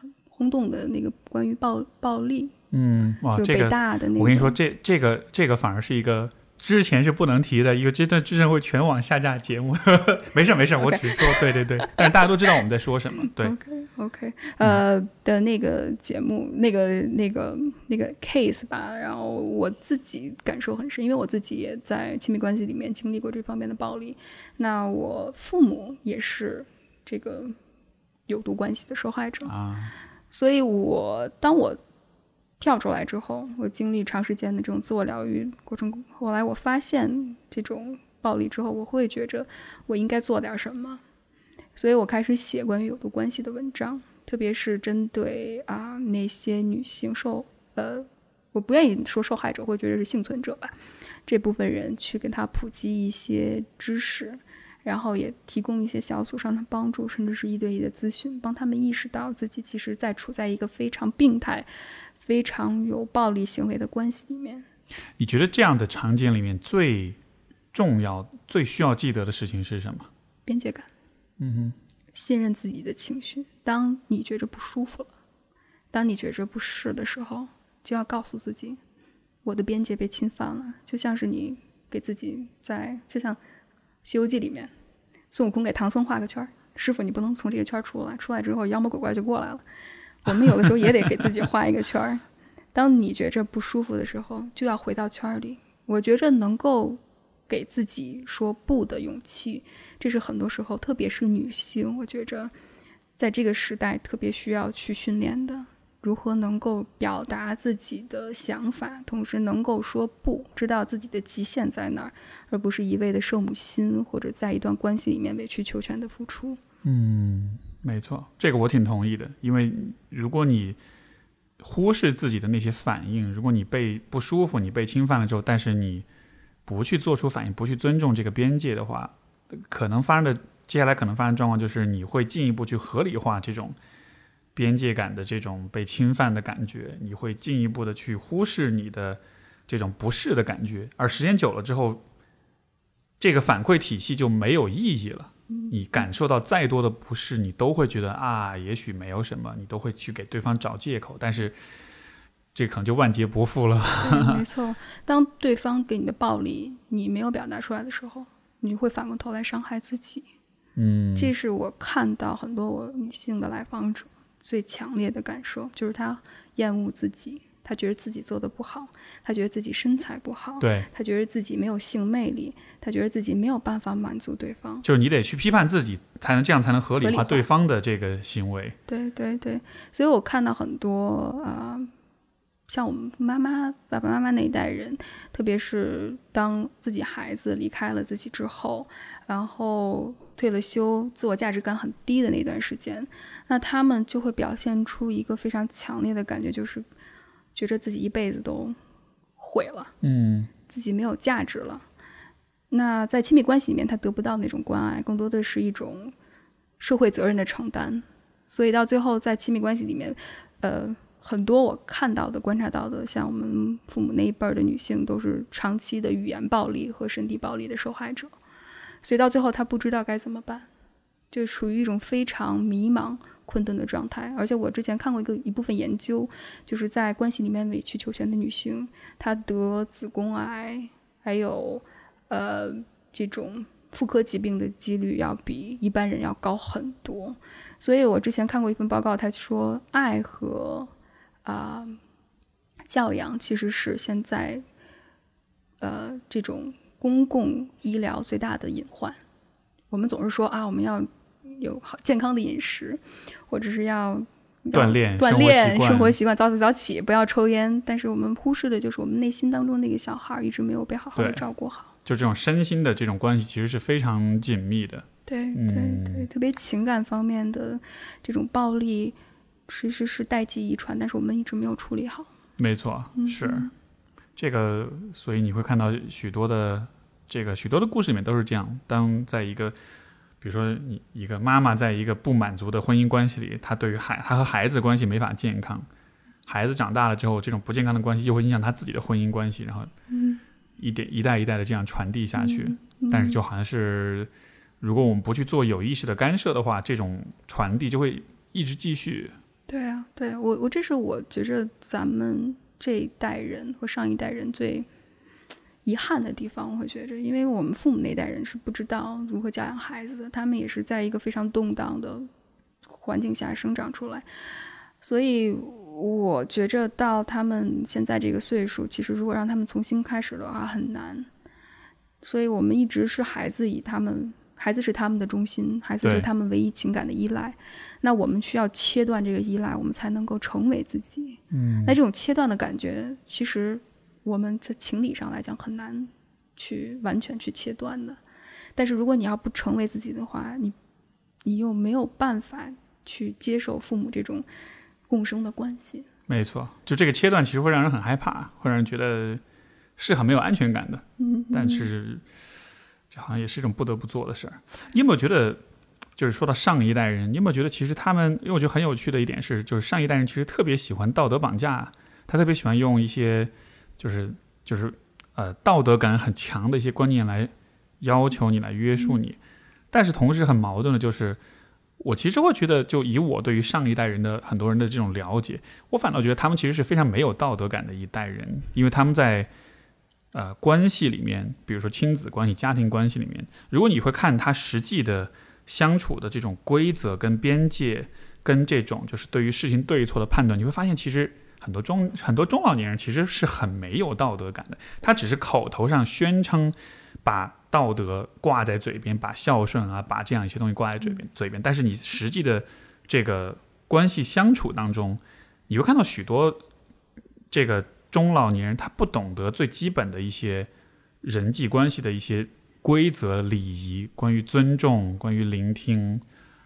很轰动的那个关于暴暴力，嗯，哇，就是北这个大的那个，我跟你说，这这个这个反而是一的之前是不能提的一个，真的真正会全网下架节目。没事没事，我只是说对对对，但是大家都知道我们在说什么。对，OK OK，呃的那个节目，那个那个那个 case 吧，然后我自己感受很深，因为我自己也在亲密关系里面经历过这方面的暴力。那我父母也是这个有毒关系的受害者，啊，所以我当我跳出来之后，我经历长时间的这种自我疗愈过程，后来我发现这种暴力之后，我会觉着我应该做点什么，所以我开始写关于有毒关系的文章，特别是针对啊那些女性受呃，我不愿意说受害者，会觉得是幸存者吧，这部分人去跟他普及一些知识。然后也提供一些小组上的帮助，甚至是一对一的咨询，帮他们意识到自己其实在处在一个非常病态、非常有暴力行为的关系里面。你觉得这样的场景里面最重要、最需要记得的事情是什么？边界感，嗯哼，信任自己的情绪。当你觉着不舒服了，当你觉着不适的时候，就要告诉自己，我的边界被侵犯了。就像是你给自己在，就像《西游记》里面，孙悟空给唐僧画个圈儿，师傅你不能从这个圈儿出来，出来之后妖魔鬼怪就过来了。我们有的时候也得给自己画一个圈儿。当你觉着不舒服的时候，就要回到圈儿里。我觉着能够给自己说不的勇气，这是很多时候，特别是女性，我觉着在这个时代特别需要去训练的。如何能够表达自己的想法，同时能够说不，知道自己的极限在哪儿，而不是一味的圣母心，或者在一段关系里面委曲求全的付出。嗯没错，这个我挺同意的。因为如果你忽视自己的那些反应，如果你被不舒服、你被侵犯了之后，但是你不去做出反应，不去尊重这个边界的话，可能发生的接下来可能发生状况就是你会进一步去合理化这种边界感的这种被侵犯的感觉，你会进一步的去忽视你的这种不适的感觉，而时间久了之后，这个反馈体系就没有意义了。你感受到再多的不适，你都会觉得啊，也许没有什么，你都会去给对方找借口，但是这可能就万劫不复了。没错。当对方给你的暴力你没有表达出来的时候，你会反过头来伤害自己。嗯，这是我看到很多我女性的来访者最强烈的感受，就是她厌恶自己，他觉得自己做的不好，他觉得自己身材不好，对，他觉得自己没有性魅力，他觉得自己没有办法满足对方。就是你得去批判自己，才能这样才能合理化化对方的这个行为。对对对，所以我看到很多啊、呃像我们妈妈、爸爸妈妈那一代人，特别是当自己孩子离开了自己之后，然后退了休、自我价值感很低的那段时间，那他们就会表现出一个非常强烈的感觉，就是觉着自己一辈子都毁了。嗯，自己没有价值了。那在亲密关系里面，他得不到那种关爱，更多的是一种社会责任的承担。所以到最后，在亲密关系里面，呃，很多我看到的、观察到的，像我们父母那一辈儿的女性，都是长期的语言暴力和身体暴力的受害者。所以到最后，她不知道该怎么办，就处于一种非常迷茫、困顿的状态。而且我之前看过一个一部分研究，就是在关系里面委曲求全的女性，她得子宫癌，还有呃这种妇科疾病的几率要比一般人要高很多。所以我之前看过一份报告，他说爱和啊、教养其实是现在呃这种公共医疗最大的隐患。我们总是说啊，我们要有好健康的饮食，或者是要锻炼锻炼生活习惯，早起早起，不要抽烟。但是我们忽视的就是我们内心当中那个小孩儿一直没有被好好的照顾好。就这种身心的这种关系，其实是非常紧密的。对嗯对对，特别情感方面的这种暴力，其实是代际遗传，但是我们一直没有处理好。没错，嗯是这个，所以你会看到许多的这个许多的故事里面都是这样。当在一个，比如说你一个妈妈在一个不满足的婚姻关系里，她对于孩她和孩子关系没法健康，孩子长大了之后，这种不健康的关系又会影响她自己的婚姻关系，然后一点一代一代的这样传递下去。但是就好像是，如果我们不去做有意识的干涉的话，这种传递就会一直继续。对啊，对我我这是我觉着咱们这一代人和上一代人最遗憾的地方，我会觉着，因为我们父母那代人是不知道如何教养孩子的，他们也是在一个非常动荡的环境下生长出来，所以我觉着到他们现在这个岁数，其实如果让他们重新开始的话很难，所以我们一直是孩子以他们。孩子是他们的中心，孩子是他们唯一情感的依赖。那我们需要切断这个依赖，我们才能够成为自己。嗯，那这种切断的感觉，其实我们在情理上来讲很难去完全去切断的。但是如果你要不成为自己的话，你你又没有办法去接受父母这种共生的关系。没错，就这个切断其实会让人很害怕，会让人觉得是很没有安全感的。嗯，但是这好像也是一种不得不做的事儿。你有没有觉得，就是说到上一代人，你有没有觉得其实他们，因为我觉得很有趣的一点是，就是上一代人其实特别喜欢道德绑架，他特别喜欢用一些就是就是呃道德感很强的一些观念来要求你，来约束你。但是同时很矛盾的就是。我其实会觉得，就以我对于上一代人的很多人的这种了解，我反倒觉得他们其实是非常没有道德感的一代人，因为他们在呃关系里面，比如说亲子关系、家庭关系里面，如果你会看他实际的相处的这种规则跟边界，跟这种就是对于事情对错的判断，你会发现其实很多中很多中老年人其实是很没有道德感的，他只是口头上宣称把道德挂在嘴边，把孝顺啊，把这样一些东西挂在嘴边嘴边，但是你实际的这个关系相处当中，你会看到许多这个中老年人他不懂得最基本的一些人际关系的一些规则、礼仪，关于尊重，关于聆听，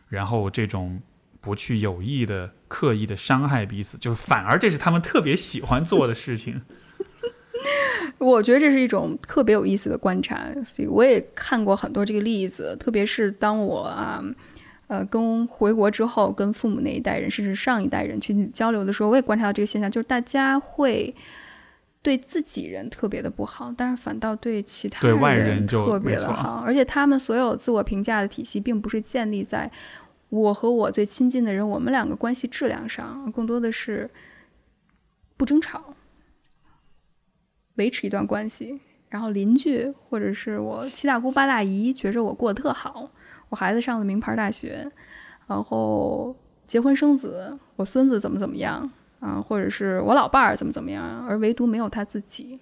然后这种不去有意的、刻意的伤害彼此，就是反而这是他们特别喜欢做的事情。我觉得这是一种特别有意思的观察，所以我也看过很多这个例子，特别是当我啊，呃，跟回国之后，跟父母那一代人，甚至上一代人去交流的时候，我也观察到这个现象，就是大家会对自己人特别的不好，但是反倒对其他对外人就特别的好，而且他们所有自我评价的体系，并不是建立在我和我最亲近的人，我们两个关系质量上，更多的是不争吵。维持一段关系，然后邻居或者是我七大姑八大姨觉着我过得特好，我孩子上了名牌大学，然后结婚生子，我孙子怎么怎么样啊，或者是我老伴儿怎么怎么样，而唯独没有他自己。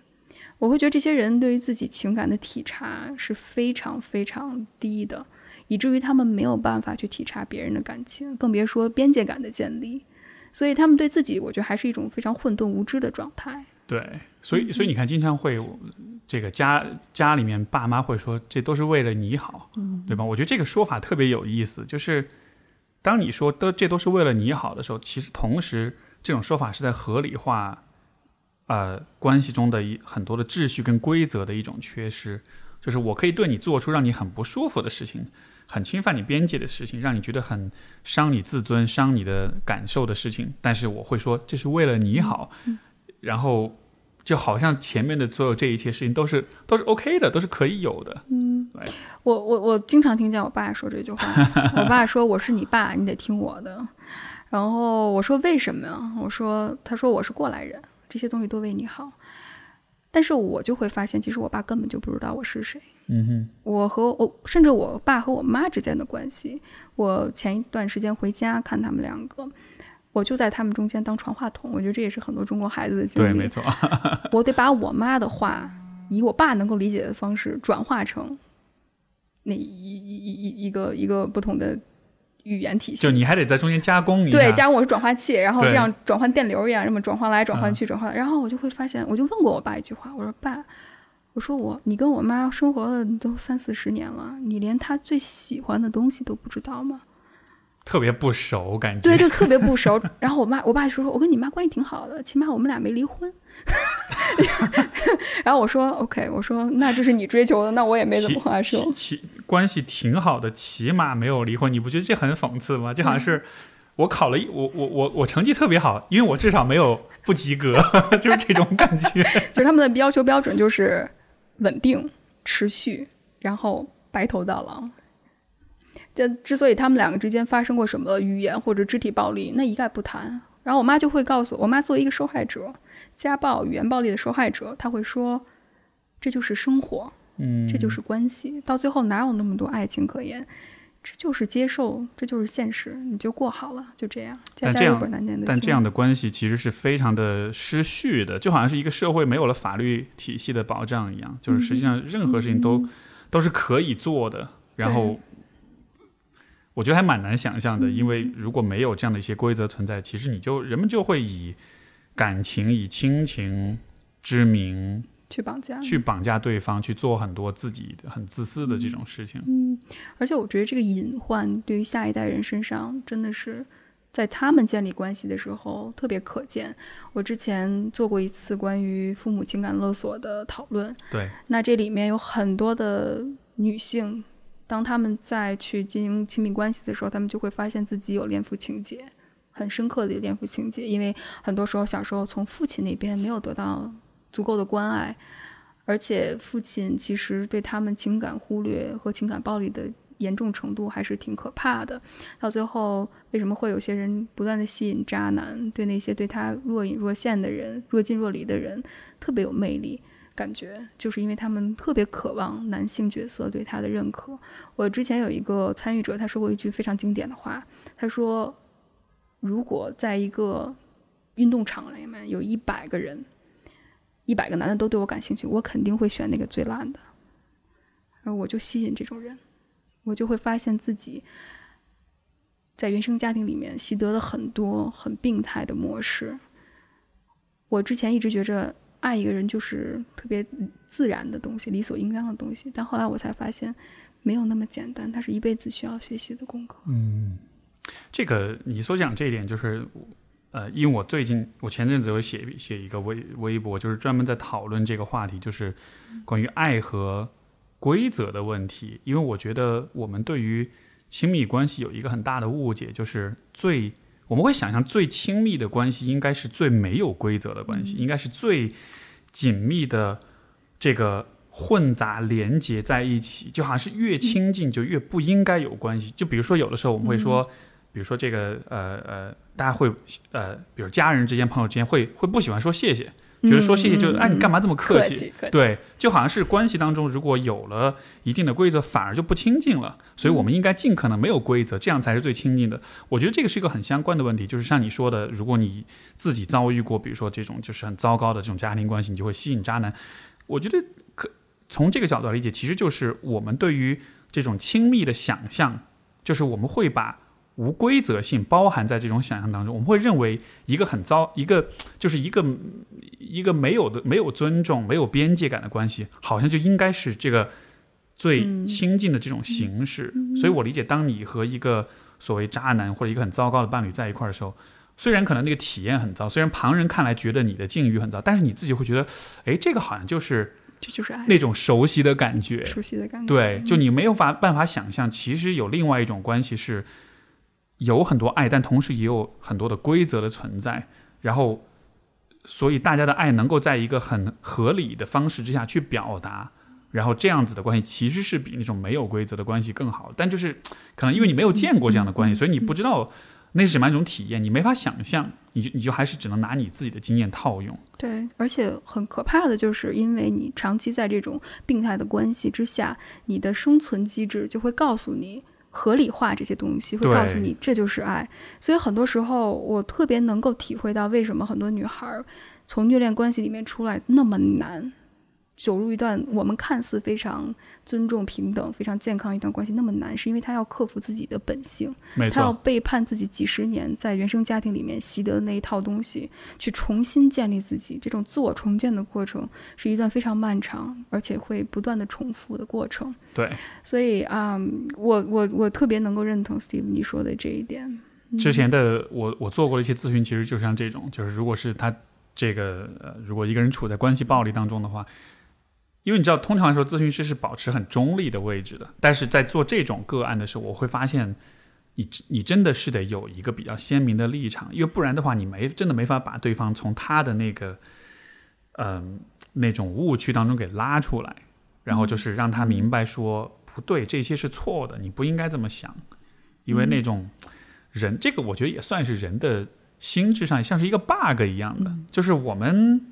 我会觉得这些人对于自己情感的体察是非常非常低的，以至于他们没有办法去体察别人的感情，更别说边界感的建立。所以他们对自己，我觉得还是一种非常混沌无知的状态。对，所以所以你看，经常会这个家家里面爸妈会说，这都是为了你好，对吧？我觉得这个说法特别有意思，就是当你说的这都是为了你好的时候，其实同时这种说法是在合理化。呃，关系中的一很多的秩序跟规则的一种缺失，就是我可以对你做出让你很不舒服的事情，很侵犯你边界的事情，让你觉得很伤你自尊、伤你的感受的事情，但是我会说这是为了你好，然后就好像前面的所有这一切事情都是都是 OK 的，都是可以有的。嗯，我我我经常听见我爸说这句话，我爸说我是你爸，你得听我的。然后我说为什么呀？我说他说我是过来人。这些东西都为你好，但是我就会发现，其实我爸根本就不知道我是谁。嗯哼，我和我甚至我爸和我妈之间的关系，我前一段时间回家看他们两个，我就在他们中间当传话筒。我觉得这也是很多中国孩子的经历。对，没错。我得把我妈的话以我爸能够理解的方式转化成那一一一一一个一个不同的。语言体系，就你还得在中间加工一下，对，加工我是转化器，然后这样转换电流一样，这么转换来转换去转换，然后我就会发现，我就问过我爸一句话，我说爸，我说我你跟我妈生活了都三四十年了，你连她最喜欢的东西都不知道吗？特别不熟，感觉对，就特别不熟。然后我妈我爸就说，我跟你妈关系挺好的，起码我们俩没离婚。然后我说 OK，我说那这是你追求的，那我也没怎么话说。起关系挺好的，起码没有离婚，你不觉得这很讽刺吗？就好像是我考了一我我我我成绩特别好，因为我至少没有不及格，就是这种感觉。就是他们的要求标准就是稳定、持续，然后白头到老。这之所以他们两个之间发生过什么语言或者肢体暴力，那一概不谈。然后我妈就会告诉我妈，作为一个受害者。家暴、语言暴力的受害者，她会说：“这就是生活，嗯，这就是关系。到最后哪有那么多爱情可言？这就是接受，这就是现实，你就过好了，就这样。”但这样，但这样的关系其实是非常的失序的，就好像是一个社会没有了法律体系的保障一样，就是实际上任何事情都都是可以做的。然后，我觉得还蛮难想象的，因为如果没有这样的一些规则存在，其实你就人们就会以。感情以亲情之名去绑架，去绑架对方，去做很多自己很自私的这种事情。嗯，而且我觉得这个隐患对于下一代人身上，真的是在他们建立关系的时候特别可见。我之前做过一次关于父母情感勒索的讨论，对，那这里面有很多的女性，当他们再去经营亲密关系的时候，他们就会发现自己有恋父情节。很深刻的恋父情节，因为很多时候小时候从父亲那边没有得到足够的关爱，而且父亲其实对他们情感忽略和情感暴力的严重程度还是挺可怕的。到最后，为什么会有些人不断的吸引渣男，对那些对他若隐若现的人、若即若离的人特别有魅力？感觉就是因为他们特别渴望男性角色对他的认可。我之前有一个参与者，他说过一句非常经典的话，他说。如果在一个运动场里面有一百个人，一百个男的都对我感兴趣，我肯定会选那个最烂的。而我就吸引这种人，我就会发现自己在原生家庭里面习得了很多很病态的模式。我之前一直觉着爱一个人就是特别自然的东西，理所应当的东西，但后来我才发现没有那么简单，它是一辈子需要学习的功课。嗯。这个你所讲这一点，就是，呃，因为我最近我前阵子有写写一个微微博，就是专门在讨论这个话题，就是关于爱和规则的问题。因为我觉得我们对于亲密关系有一个很大的误解，就是最我们会想象最亲密的关系应该是最没有规则的关系，应该是最紧密的这个混杂连接在一起，就好像是越亲近就越不应该有关系。就比如说有的时候我们会说。比如说这个呃呃，大家会呃，比如家人之间、朋友之间会会不喜欢说谢谢，觉得说谢谢就哎你干嘛这么客客气？客气，对，就好像是关系当中，如果有了一定的规则，反而就不亲近了。所以我们应该尽可能没有规则，这样才是最亲近的。我觉得这个是一个很相关的问题，就是像你说的，如果你自己遭遇过，比如说这种就是很糟糕的这种家庭关系，你就会吸引渣男。我觉得可从这个角度来理解，其实就是我们对于这种亲密的想象，就是我们会把无规则性包含在这种想象当中，我们会认为一个很糟，一个就是一个一个没有的、没有尊重、没有边界感的关系，好像就应该是这个最亲近的这种形式。所以我理解，当你和一个所谓渣男或者一个很糟糕的伴侣在一块儿的时候，虽然可能那个体验很糟，虽然旁人看来觉得你的境遇很糟，但是你自己会觉得，哎，这个好像就是这就是爱，那种熟悉的感觉。熟悉的感觉。对，就你没有法办法想象，其实有另外一种关系是有很多爱，但同时也有很多的规则的存在，然后所以大家的爱能够在一个很合理的方式之下去表达，然后这样子的关系其实是比那种没有规则的关系更好。但就是可能因为你没有见过这样的关系，所以你不知道那是什么样一种体验，你没法想象，你就你就还是只能拿你自己的经验套用。对，而且很可怕的就是，因为你长期在这种病态的关系之下，你的生存机制就会告诉你合理化这些东西，会告诉你这就是爱。所以很多时候，我特别能够体会到为什么很多女孩儿从虐恋关系里面出来那么难。走入一段我们看似非常尊重、平等、非常健康一段关系那么难，是因为他要克服自己的本性，他要，背叛自己几十年在原生家庭里面习得的那一套东西，去重新建立自己。这种自我重建的过程是一段非常漫长，而且会不断的重复的过程。对。所以啊、我我我特别能够认同 Steve 你说的这一点。之前的我我做过的一些咨询，其实就像这种，就是如果是他这个呃，如果一个人处在关系暴力当中的话，因为你知道，通常来说，咨询师是保持很中立的位置的，但是在做这种个案的时候，我会发现你你真的是得有一个比较鲜明的立场，因为不然的话，你没真的没法把对方从他的那个嗯、那种误区当中给拉出来，然后就是让他明白说不对，这些是错的，你不应该这么想，因为那种。人这个我觉得也算是人的心智上像是一个 bug 一样的，就是我们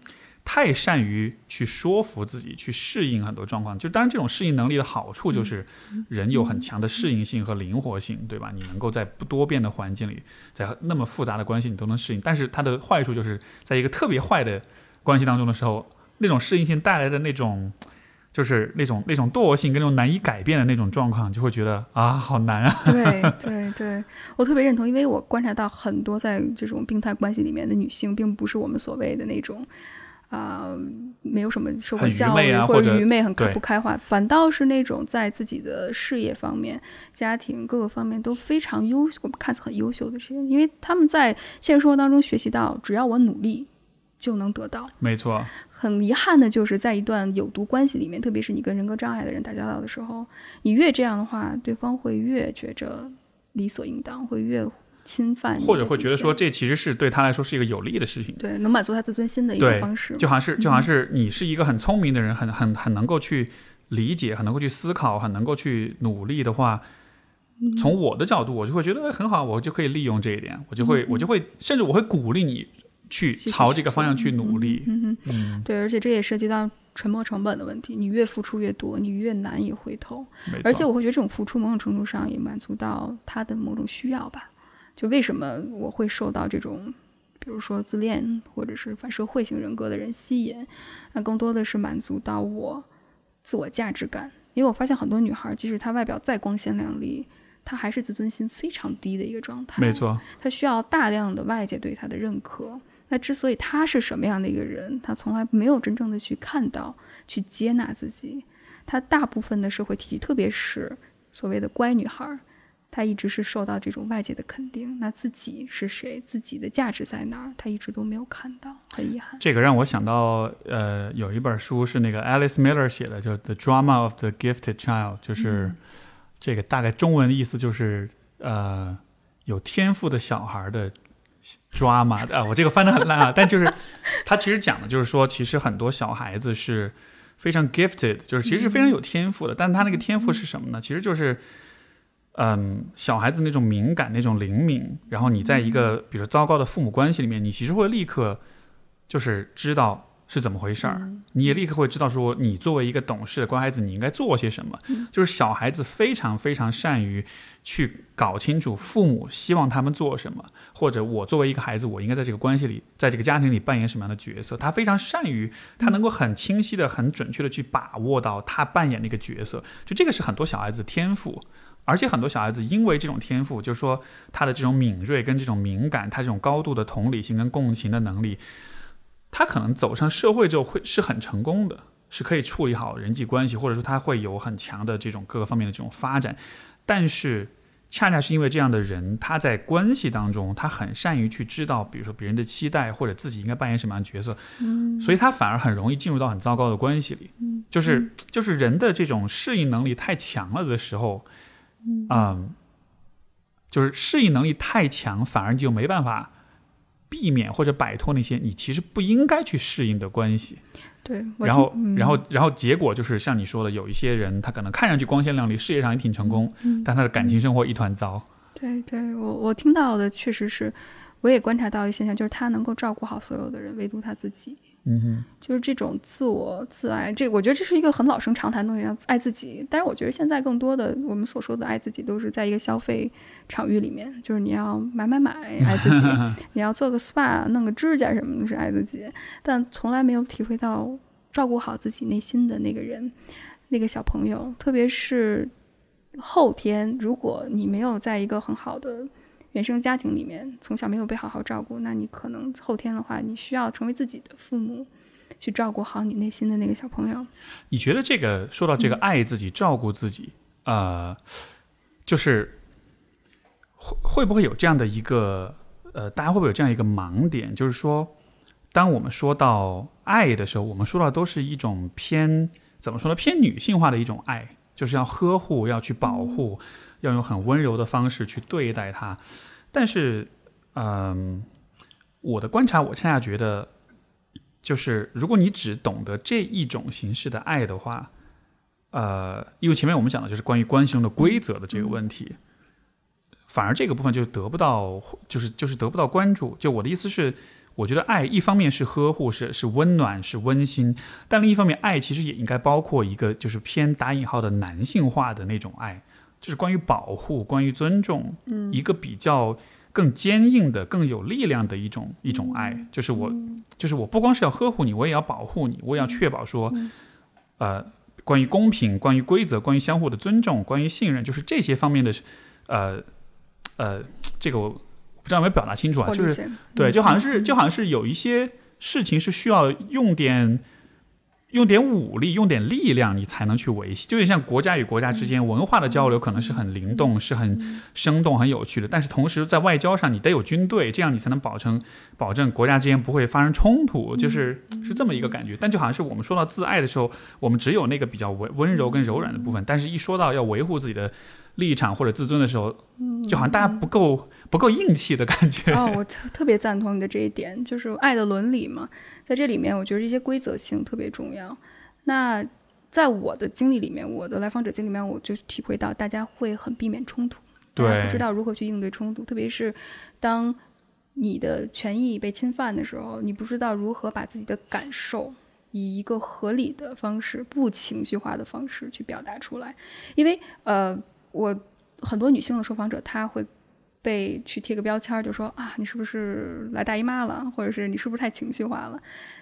太善于去说服自己，去适应很多状况。就当然这种适应能力的好处就是人有很强的适应性和灵活性，对吧？你能够在不多变的环境里，在那么复杂的关系你都能适应。但是它的坏处就是在一个特别坏的关系当中的时候，那种适应性带来的那种。就是那种那种惰性跟那种难以改变的那种状况，就会觉得啊，好难啊。对对对，我特别认同，因为我观察到很多在这种病态关系里面的女性，并不是我们所谓的那种啊、没有什么受过教育啊或者愚昧、很不开化，反倒是那种在自己的事业方面、家庭各个方面都非常优，我们看似很优秀的这些人，因为他们在现实生活当中学习到，只要我努力就能得到。没错，很遗憾的就是，在一段有毒关系里面，特别是你跟人格障碍的人打交道的时候，你越这样的话，对方会越觉着理所应当，会越侵犯或者会觉得说这其实是对他来说是一个有利的事情。对能满足他自尊心的一种方式。就好像是就好像是你是一个很聪明的人，很很很能够去理解，很能够去思考，很能够去努力的话，从我的角度，我就会觉得哎很好，我就可以利用这一点，我就会我就会甚至我会鼓励你去朝这个方向去努力。嗯，对，而且这也涉及到沉没成本的问题，你越付出越多，你越难以回头。而且我会觉得这种付出某种程度上也满足到他的某种需要吧。就为什么我会受到这种，比如说自恋或者是反社会型人格的人吸引，那更多的是满足到我自我价值感。因为我发现很多女孩，即使她外表再光鲜亮丽，她还是自尊心非常低的一个状态。没，错，她需要大量的外界对她的认可。那之所以她是什么样的一个人，她从来没有真正的去看到、去接纳自己。她大部分的社会体系，特别是所谓的乖女孩儿，她一直是受到这种外界的肯定。那自己是谁，自己的价值在哪儿，他一直都没有看到，很遗憾。这个让我想到，呃，有一本书是那个 Alice Miller 写的，叫《The Drama of the Gifted Child》，就是这个大概中文的意思就是，呃，有天赋的小孩的 drama 啊，我这个翻的很烂啊，但就是他其实讲的就是说，其实很多小孩子是非常 gifted，就是其实是非常有天赋的，但他那个天赋是什么呢？其实就是。嗯，小孩子那种敏感、那种灵敏，然后你在一个比如说糟糕的父母关系里面，你其实会立刻就是知道是怎么回事儿，你也立刻会知道说，你作为一个懂事的乖孩子，你应该做些什么。就是小孩子非常非常善于去搞清楚父母希望他们做什么，或者我作为一个孩子，我应该在这个关系里，在这个家庭里扮演什么样的角色。他非常善于，他能够很清晰的、很准确的去把握到他扮演那个角色。就这个是很多小孩子天赋，而且很多小孩子因为这种天赋，就是说他的这种敏锐跟这种敏感，他这种高度的同理心跟共情的能力。他可能走上社会之后会是很成功的，是可以处理好人际关系，或者说他会有很强的这种各个方面的这种发展。但是，恰恰是因为这样的人，他在关系当中，他很善于去知道，比如说别人的期待或者自己应该扮演什么样的角色，嗯，所以他反而很容易进入到很糟糕的关系里。嗯，就是就是人的这种适应能力太强了的时候，嗯，就是适应能力太强，反而就没办法。避免或者摆脱那些你其实不应该去适应的关系，对，然后，然后，然后结果就是像你说的，有一些人他可能看上去光鲜亮丽，事业上也挺成功，但他的感情生活一团糟。对，对我我听到的确实是，我也观察到一现象，就是他能够照顾好所有的人，唯独他自己。嗯哼，就是这种自我自爱，这我觉得这是一个很老生常谈的东西，要爱自己。但是我觉得现在更多的我们所说的爱自己，都是在一个消费场域里面，就是你要买买买爱自己，你要做个 SPA 弄个指甲什么的是爱自己，但从来没有体会到照顾好自己内心的那个人，那个小朋友，特别是后天，如果你没有在一个很好的。原生家庭里面从小没有被好好照顾，那你可能后天的话，你需要成为自己的父母，去照顾好你内心的那个小朋友。你觉得这个说到这个爱自己、照顾自己，呃，就是会会不会有这样的一个呃，大家会不会有这样一个盲点？就是说，当我们说到爱的时候，我们说到都是一种偏怎么说呢？偏女性化的一种爱，就是要呵护，要去保护。要用很温柔的方式去对待他，但是，嗯，我的观察，我恰恰觉得，就是如果你只懂得这一种形式的爱的话，呃，因为前面我们讲的就是关于关系中的规则的这个问题，反而这个部分就得不到，就是就是得不到关注。就我的意思是，我觉得爱一方面是呵护，是是温暖，是温馨，但另一方面，爱其实也应该包括一个就是偏打引号的男性化的那种爱。就是关于保护，关于尊重，嗯，一个比较更坚硬的、更有力量的一种一种爱。就是我，就是我不光是要呵护你，我也要保护你，我也要确保说，呃，关于公平、关于规则、关于相互的尊重、关于信任，就是这些方面的，呃呃，这个我不知道有没有表达清楚啊？就是对，就好像是就好像是有一些事情是需要用点。用点武力，用点力量，你才能去维系。就有点像国家与国家之间文化的交流，可能是很灵动、是很生动、很有趣的。但是同时在外交上，你得有军队，这样你才能保证保证国家之间不会发生冲突。就是是这么一个感觉。但就好像是我们说到自爱的时候，我们只有那个比较温温柔跟柔软的部分，但是一说到要维护自己的立场或者自尊的时候，就好像大家不够。不够硬气的感觉哦，我特特别赞同你的这一点，就是爱的伦理嘛，在这里面，我觉得一些规则性特别重要。那在我的经历里面，我的来访者经历里面，我就体会到大家会很避免冲突，对，不知道如何去应对冲突，特别是当你的权益被侵犯的时候，你不知道如何把自己的感受以一个合理的方式、不情绪化的方式去表达出来，因为呃，我很多女性的受访者，她会。被去贴个标签，就说啊，你是不是来大姨妈了，或者是你是不是太情绪化了，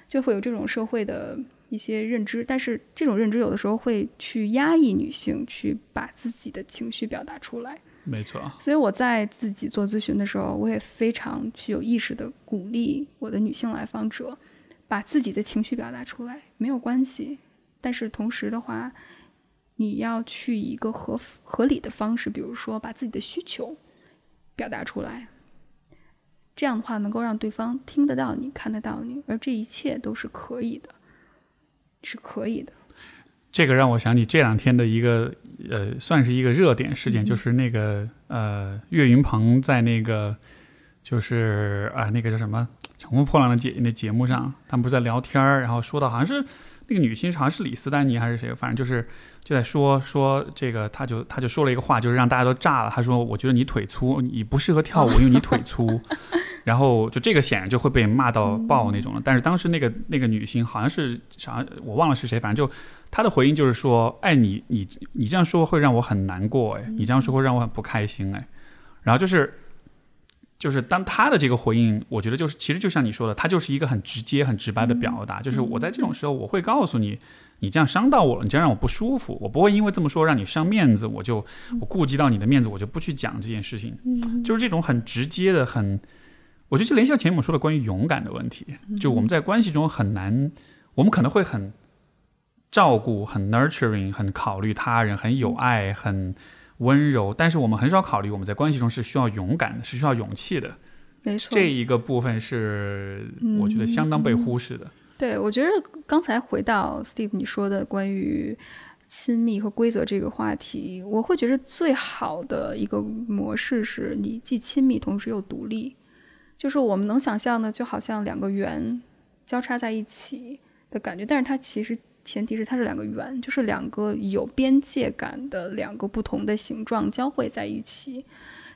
就会有这种社会的一些认知。但是这种认知有的时候会去压抑女性去把自己的情绪表达出来。没错。所以我在自己做咨询的时候，我也非常去有意识的鼓励我的女性来访者，把自己的情绪表达出来，没有关系。但是同时的话，你要去以一个合合理的方式，比如说把自己的需求。表达出来，这样的话能够让对方听得到你，看得到你，而这一切都是可以的，是可以的。这个让我想起这两天的一个呃，算是一个热点事件，就是那个呃，岳云鹏在那个就是啊，那个叫什么《乘风破浪的姐姐》那节目上，他们不是在聊天儿，然后说到好像是。那个女星好像是李斯丹妮还是谁，反正就是就在说说这个，他就他就说了一个话，就是让大家都炸了。他说：“我觉得你腿粗，你不适合跳舞，因为你腿粗。”然后就这个显然就会被骂到爆那种了。但是当时那个那个女星好像是啥我忘了是谁，反正就她的回应就是说：“哎，你你你这样说会让我很难过，哎，你这样说会让我很不开心，哎。”然后就是就是当他的这个回应，我觉得就是其实就像你说的，他就是一个很直接、很直白的表达，就是我在这种时候我会告诉你。你这样伤到我了，你这样让我不舒服，我不会因为这么说让你伤面子，我就我顾及到你的面子，我就不去讲这件事情。就是这种很直接的，很，我觉得就联系到前面我们说的关于勇敢的问题，就我们在关系中很难，我们可能会很照顾、很 nurturing、很考虑他人、很有爱、很温柔，但是我们很少考虑我们在关系中是需要勇敢的，是需要勇气的。没错，这一个部分是我觉得相当被忽视的。对，我觉得刚才回到 Steve 你说的关于亲密和规则这个话题，我会觉得最好的一个模式是你既亲密同时又独立，就是我们能想象的，就好像两个圆交叉在一起的感觉，但是它其实前提是它是两个圆，就是两个有边界感的两个不同的形状交汇在一起。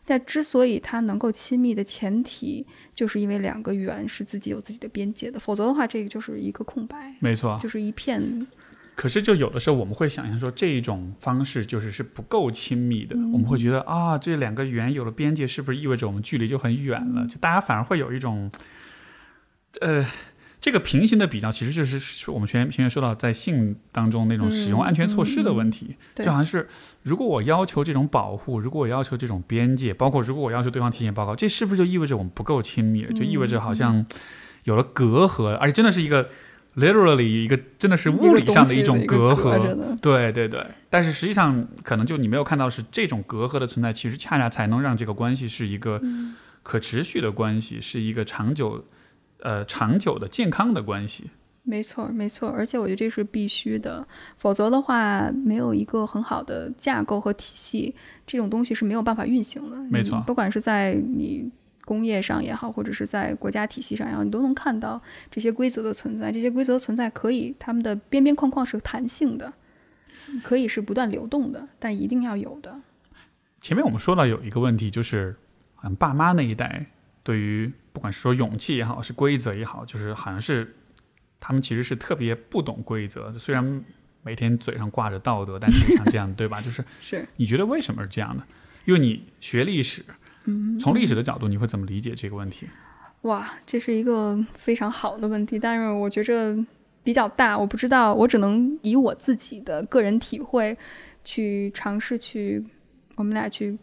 但之所以它能够亲密的前提，就是因为两个圆是自己有自己的边界的，否则的话，这个就是一个空白。没错，就是一片。可是，就有的时候我们会想象说，这一种方式就是是不够亲密的。我们会觉得啊，这两个圆有了边界，是不是意味着我们距离就很远了？就大家反而会有一种，呃。这个平行的比较，其实就是我们前前面说到在性当中那种使用安全措施的问题，就好像是如果我要求这种保护，如果我要求这种边界，包括如果我要求对方提前报告，这是不是就意味着我们不够亲密了？就意味着好像有了隔阂，而且真的是一个 literally 一个真的是物理上的一种隔阂。对对对，但是实际上可能就你没有看到是这种隔阂的存在，其实恰恰才能让这个关系是一个可持续的关系，是一个长久。呃，长久的健康的关系，没错，没错，而且我觉得这是必须的，否则的话，没有一个很好的架构和体系，这种东西是没有办法运行的。没错，不管是在你工业上也好，或者是在国家体系上也好，你都能看到这些规则的存在。这些规则存在可以，它们的边边框框是弹性的，可以是不断流动的，但一定要有的。前面我们说到有一个问题，就是嗯，爸妈那一代对于。不管是说勇气也好，是规则也好，就是好像是他们其实是特别不懂规则。虽然每天嘴上挂着道德，但实际上这样 对吧？就是是。你觉得为什么是这样的？因为你学历史，从历史的角度，你会怎么理解这个问题？哇，这是一个非常好的问题，但是我觉着比较大，我不知道，我只能以我自己的个人体会去尝试去，我们俩去。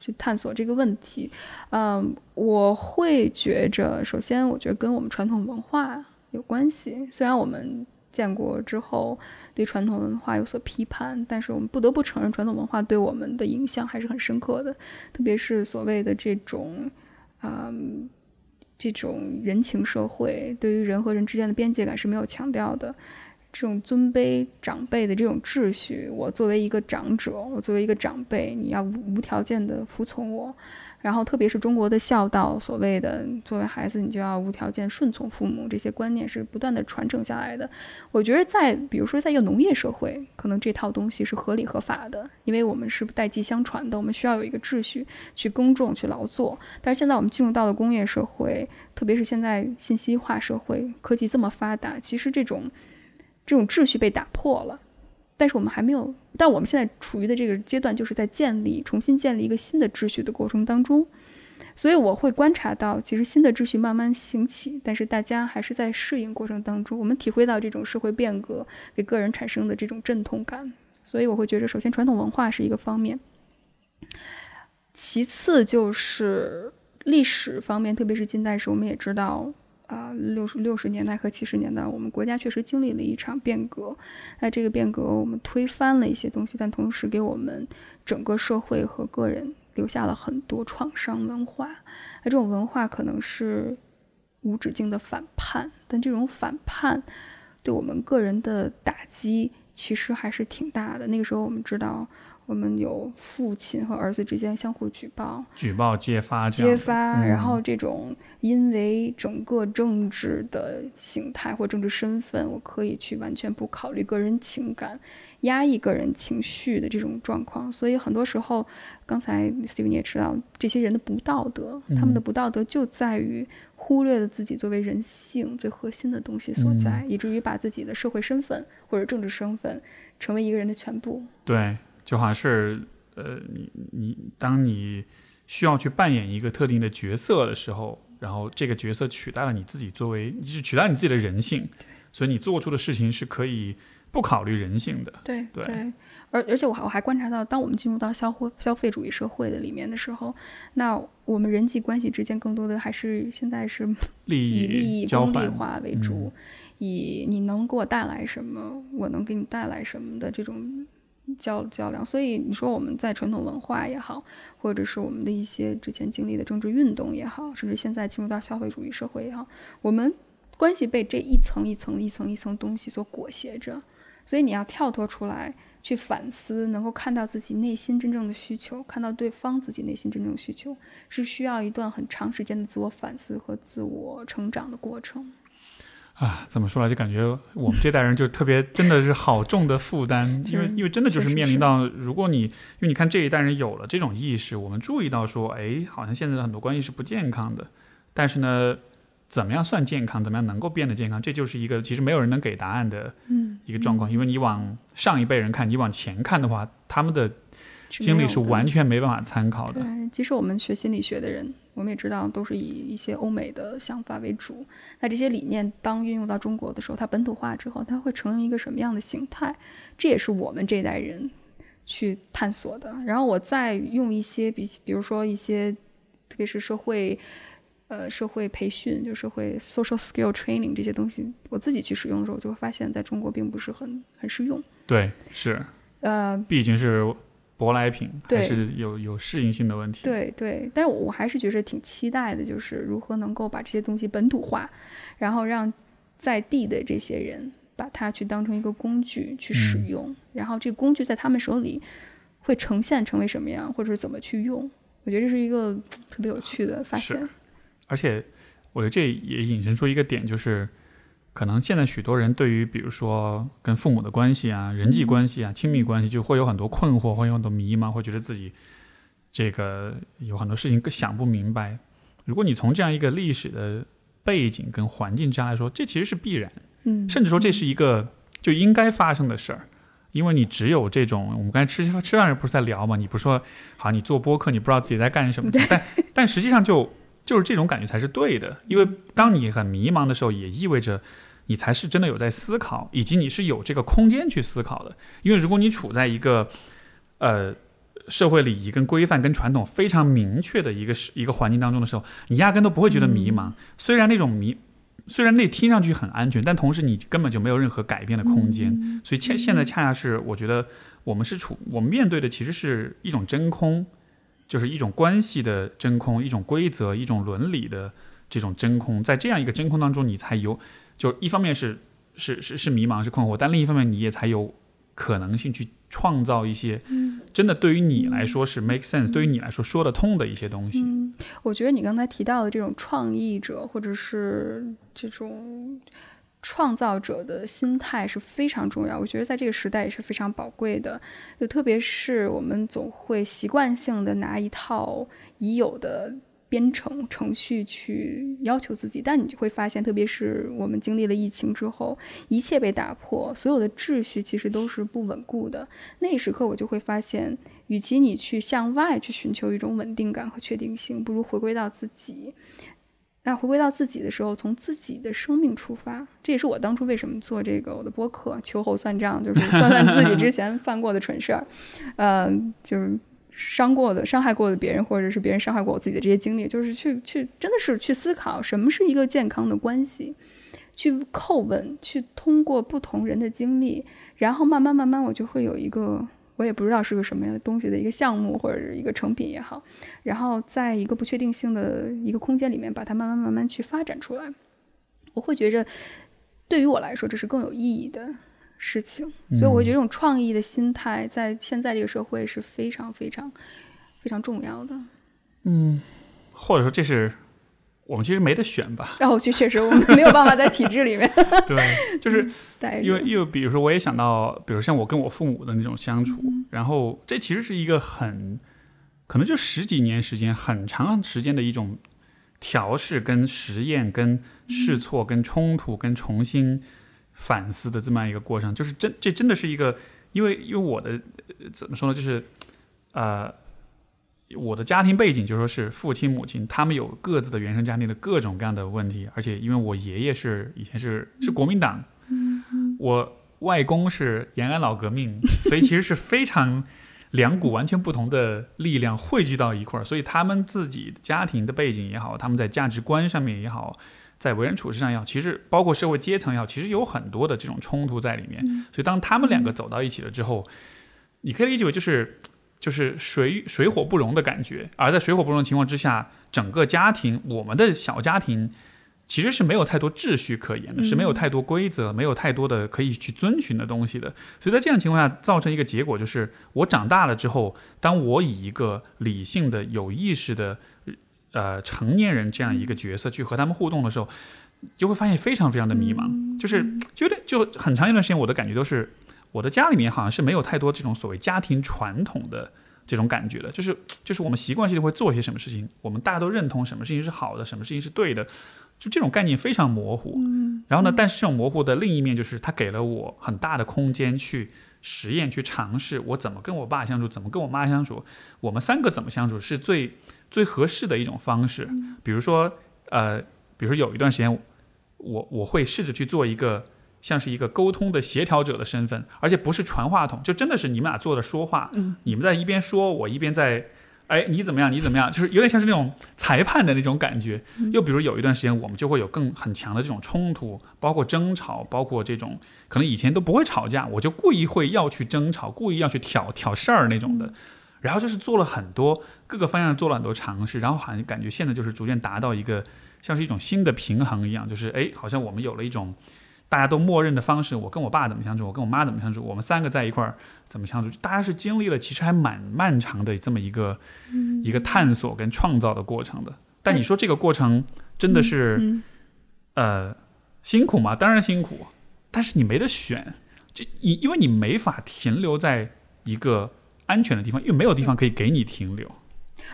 去探索这个问题，嗯，我会觉着，首先，我觉得跟我们传统文化有关系。虽然我们建国之后对传统文化有所批判，但是我们不得不承认，传统文化对我们的影响还是很深刻的。特别是所谓的这种，嗯，这种人情社会，对于人和人之间的边界感是没有强调的。这种尊卑长辈的这种秩序，我作为一个长者，我作为一个长辈，你要无条件的服从我。然后，特别是中国的孝道，所谓的作为孩子，你就要无条件顺从父母，这些观念是不断的传承下来的。我觉得，在比如说，在一个农业社会，可能这套东西是合理合法的，因为我们是代际相传的，我们需要有一个秩序去耕种、去劳作。但是现在我们进入到了工业社会，特别是现在信息化社会，科技这么发达，其实这种。这种秩序被打破了，但是我们还没有。但我们现在处于的这个阶段，就是在建立、重新建立一个新的秩序的过程当中。所以我会观察到，其实新的秩序慢慢兴起，但是大家还是在适应过程当中。我们体会到这种社会变革给个人产生的这种阵痛感。所以我会觉得，首先传统文化是一个方面，其次就是历史方面，特别是近代史，我们也知道。啊，六十六十年代和七十年代，我们国家确实经历了一场变革。那这个变革，我们推翻了一些东西，但同时给我们整个社会和个人留下了很多创伤文化。那这种文化可能是无止境的反叛，但这种反叛对我们个人的打击其实还是挺大的。那个时候，我们知道。我们有父亲和儿子之间相互举报、举报、揭发揭发，嗯然后这种因为整个政治的形态或政治身份，我可以去完全不考虑个人情感、压抑个人情绪的这种状况。所以很多时候，刚才 Steve 你也知道，这些人的不道德，他们的嗯不道德就在于忽略了自己作为人性最核心的东西所在，嗯以至于把自己的社会身份或者政治身份成为一个人的全部。对，就好像是呃，你你当你需要去扮演一个特定的角色的时候，然后这个角色取代了你自己作为，就是取代你自己的人性，所以你做出的事情是可以不考虑人性的。对对。而而且我还我还观察到，当我们进入到消费消费主义社会的里面的时候，那我们人际关系之间更多的还是现在是利以利益交换，化为主，以你能给我带来什么，我能给你带来什么的这种较较量。所以你说我们在传统文化也好，或者是我们的一些之前经历的政治运动也好，甚至现在进入到消费主义社会也好，我们关系被这一层一层一层一层东西所裹挟着。所以你要跳脱出来去反思，能够看到自己内心真正的需求，看到对方自己内心真正需求，是需要一段很长时间的自我反思和自我成长的过程。啊，怎么说呢就感觉我们这代人就特别真的是好重的负担，因为因为真的就是面临到，如果你因为你看这一代人有了这种意识，我们注意到说，哎，好像现在的很多关系是不健康的，但是呢，怎么样算健康，怎么样能够变得健康，这就是一个其实没有人能给答案的嗯，一个状况，因为你往上一辈人看，你往前看的话，他们的经历是完全。全没办法参考的。对，即使我们学心理学的人，我们也知道都是以一些欧美的想法为主。那这些理念当运用到中国的时候，它本土化之后，它会成为一个什么样的形态？这也是我们这一代人去探索的。然后我再用一些比，比如说一些，特别是社会。呃，社会培训就社会 social skill training 这些东西，我自己去使用的时候，我就会发现，在中国并不是很很适用。对，是，呃，毕竟是舶来品，还是有有适应性的问题。对对，但是我我还是觉得挺期待的，就是如何能够把这些东西本土化，然后让在地的这些人把它去当成一个工具去使嗯用，然后这个工具在他们手里会呈现成为什么样，或者是怎么去用。我觉得这是一个特别有趣的发是现。而且我觉得这也引申出一个点，就是可能现在许多人对于比如说跟父母的关系啊、人际关系啊、亲密关系，就会有很多困惑，会有很多迷茫，会觉得自己这个有很多事情想不明白。如果你从这样一个历史的背景跟环境之下来说，这其实是必然，嗯，甚至说这是一个就应该发生的事儿。因为你只有这种，我们刚才吃吃饭时不是在聊嘛？你不是说好你做播客，你不知道自己在干什么，但 但实际上就就是这种感觉才是对的。因为当你很迷茫的时候，也意味着你才是真的有在思考，以及你是有这个空间去思考的。因为如果你处在一个呃社会礼仪跟规范跟传统非常明确的一个一个环境当中的时候，你压根都不会觉得迷茫。虽然那种迷，虽然那听上去很安全，但同时你根本就没有任何改变的空间。嗯所以现现在恰恰是我觉得我们是处我们面对的其实是一种真空，就是一种关系的真空，一种规则、一种伦理的这种真空。在这样一个真空当中，你才有就一方面是是是是迷茫是困惑，但另一方面你也才有可能性去创造一些真的对于你来说是 make sense，、对于你来说说得通的一些东西。嗯，我觉得你刚才提到的这种创意者，或者是这种创造者的心态是非常重要。我觉得在这个时代也是非常宝贵的，就特别是我们总会习惯性的拿一套已有的。编程程序去要求自己，但你就会发现，特别是我们经历了疫情之后，一切被打破，所有的秩序其实都是不稳固的。那一时刻，我就会发现，与其你去向外去寻求一种稳定感和确定性，不如回归到自己。那回归到自己的时候，从自己的生命出发，这也是我当初为什么做这个我的播客，秋后算账，就是算算自己之前 犯过的蠢事儿，呃，就是伤过的、伤害过的别人，或者是别人伤害过我自己的这些经历，就是去去真的是去思考什么是一个健康的关系，去叩问，去通过不同人的经历，然后慢慢慢慢，我就会有一个。我也不知道是个什么样的东西的一个项目或者是一个成品也好，然后在一个不确定性的一个空间里面，把它慢慢慢慢去发展出来。我会觉着，对于我来说，这是更有意义的，事情。所以我会觉得这种创意的心态在现在这个社会是非常非常非常重要的。嗯，或者说这是我们其实没得选吧？哦，确确实我们没有办法在体制里面。对，就是因为因为比如说我也想到，比如像我跟我父母的那种相处，嗯然后这其实是一个很可能就十几年时间很长时间的一种调试、跟实验、跟试错、跟冲突、跟重新反思的这么样一个过程。就是真这真的是一个，因为因为我的呃怎么说呢，就是呃。我的家庭背景就说是父亲母亲，他们有各自的原生家庭的各种各样的问题，而且因为我爷爷是以前是是国民党，我外公是延安老革命，所以其实是非常两股完全不同的力量汇聚到一块儿，所以他们自己家庭的背景也好，他们在价值观上面也好，在为人处事上也好，其实包括社会阶层也好，其实有很多的这种冲突在里面。所以当他们两个走到一起了之后，你可以理解为就是就是水水火不容的感觉，而在水火不容的情况之下，整个家庭，我们的小家庭。其实是没有太多秩序可言的，是没有太多规则，没有太多的可以去遵循的东西的。所以在这样情况下，造成一个结果就是，我长大了之后，当我以一个理性的、有意识的，呃，成年人这样一个角色去和他们互动的时候，就会发现非常非常的迷茫，就是就有点就很长一段时间，我的感觉都是，我的家里面好像是没有太多这种所谓家庭传统的。这种感觉的，就是就是我们习惯性的会做一些什么事情，我们大家都认同什么事情是好的，什么事情是对的，就这种概念非常模糊。嗯，然后呢，但是这种模糊的另一面就是，它给了我很大的空间去实验、去尝试，我怎么跟我爸相处，怎么跟我妈相处，我们三个怎么相处是最最合适的一种方式。比如说，呃，比如说有一段时间，我我会试着去做一个。像是一个沟通的协调者的身份，而且不是传话筒，就真的是你们俩坐着说话，嗯，你们在一边说，我一边在，哎，你怎么样？你怎么样？就是有点像是那种裁判的那种感觉。又比如有一段时间，我们就会有更很强的这种冲突，包括争吵，包括这种可能以前都不会吵架，我就故意会要去争吵，故意要去挑挑事儿那种的。然后就是做了很多各个方向做了很多尝试，然后好像感觉现在就是逐渐达到一个像是一种新的平衡一样，就是哎，好像我们有了一种。大家都默认的方式，我跟我爸怎么相处，我跟我妈怎么相处，我们三个在一块儿怎么相处，大家是经历了其实还蛮漫长的这么一个、嗯、一个探索跟创造的过程的。但你说这个过程真的是、嗯、呃辛苦吗？当然辛苦，但是你没得选，就你因为你没法停留在一个安全的地方，因为没有地方可以给你停留。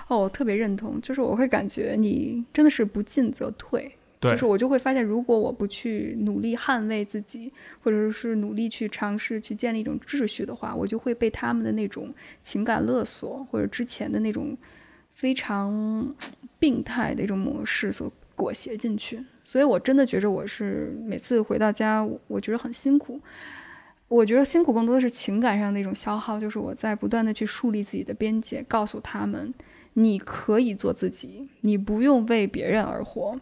哦，我特别认同，就是我会感觉你真的是不进则退。就是我就会发现，如果我不去努力捍卫自己，或者是努力去尝试去建立一种秩序的话，我就会被他们的那种情感勒索，或者之前的那种非常病态的一种模式所裹挟进去。所以我真的觉着我是每次回到家，我觉得很辛苦。我觉得辛苦更多的是情感上的一种消耗，就是我在不断的去树立自己的边界，告诉他们你可以做自己，你不用为别人而活。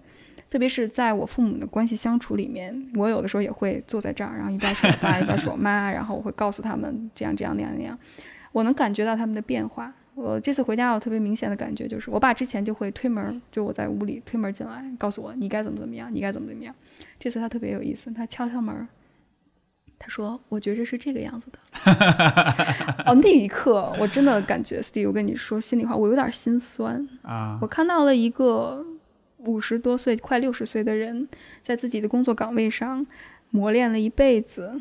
特别是在我父母的关系相处里面，我有的时候也会坐在这儿，然后一边是我爸，一边是我妈，然后我会告诉他们这样这样那样那样，我能感觉到他们的变化。我这次回家，我特别明显的感觉，就是我爸之前就会推门，就我在屋里推门进来，告诉我你该怎么怎么样，你该怎么怎么样。这次他特别有意思，他敲敲门，他说：“我觉着是这个样子的。”哦，那一刻我真的感觉，Steve，我跟你说心里话，我有点心酸啊。我看到了一个。五十多岁、快六十岁的人，在自己的工作岗位上磨练了一辈子，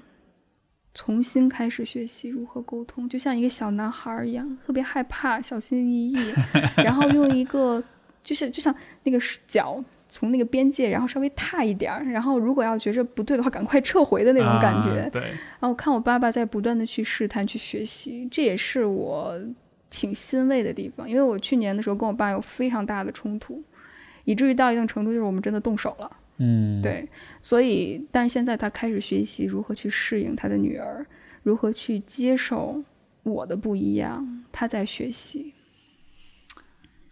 重新开始学习如何沟通，就像一个小男孩一样，特别害怕、小心翼翼，然后用一个就是就像那个脚从那个边界，然后稍微踏一点儿，然后如果要觉着不对的话，赶快撤回的那种感觉。啊、对。然后我看我爸爸在不断的去试探、去学习，这也是我挺欣慰的地方，因为我去年的时候跟我爸有非常大的冲突。以至于到一定程度，就是我们真的动手了。嗯，对，所以，但是现在他开始学习如何去适应他的女儿，如何去接受我的不一样，他在学习。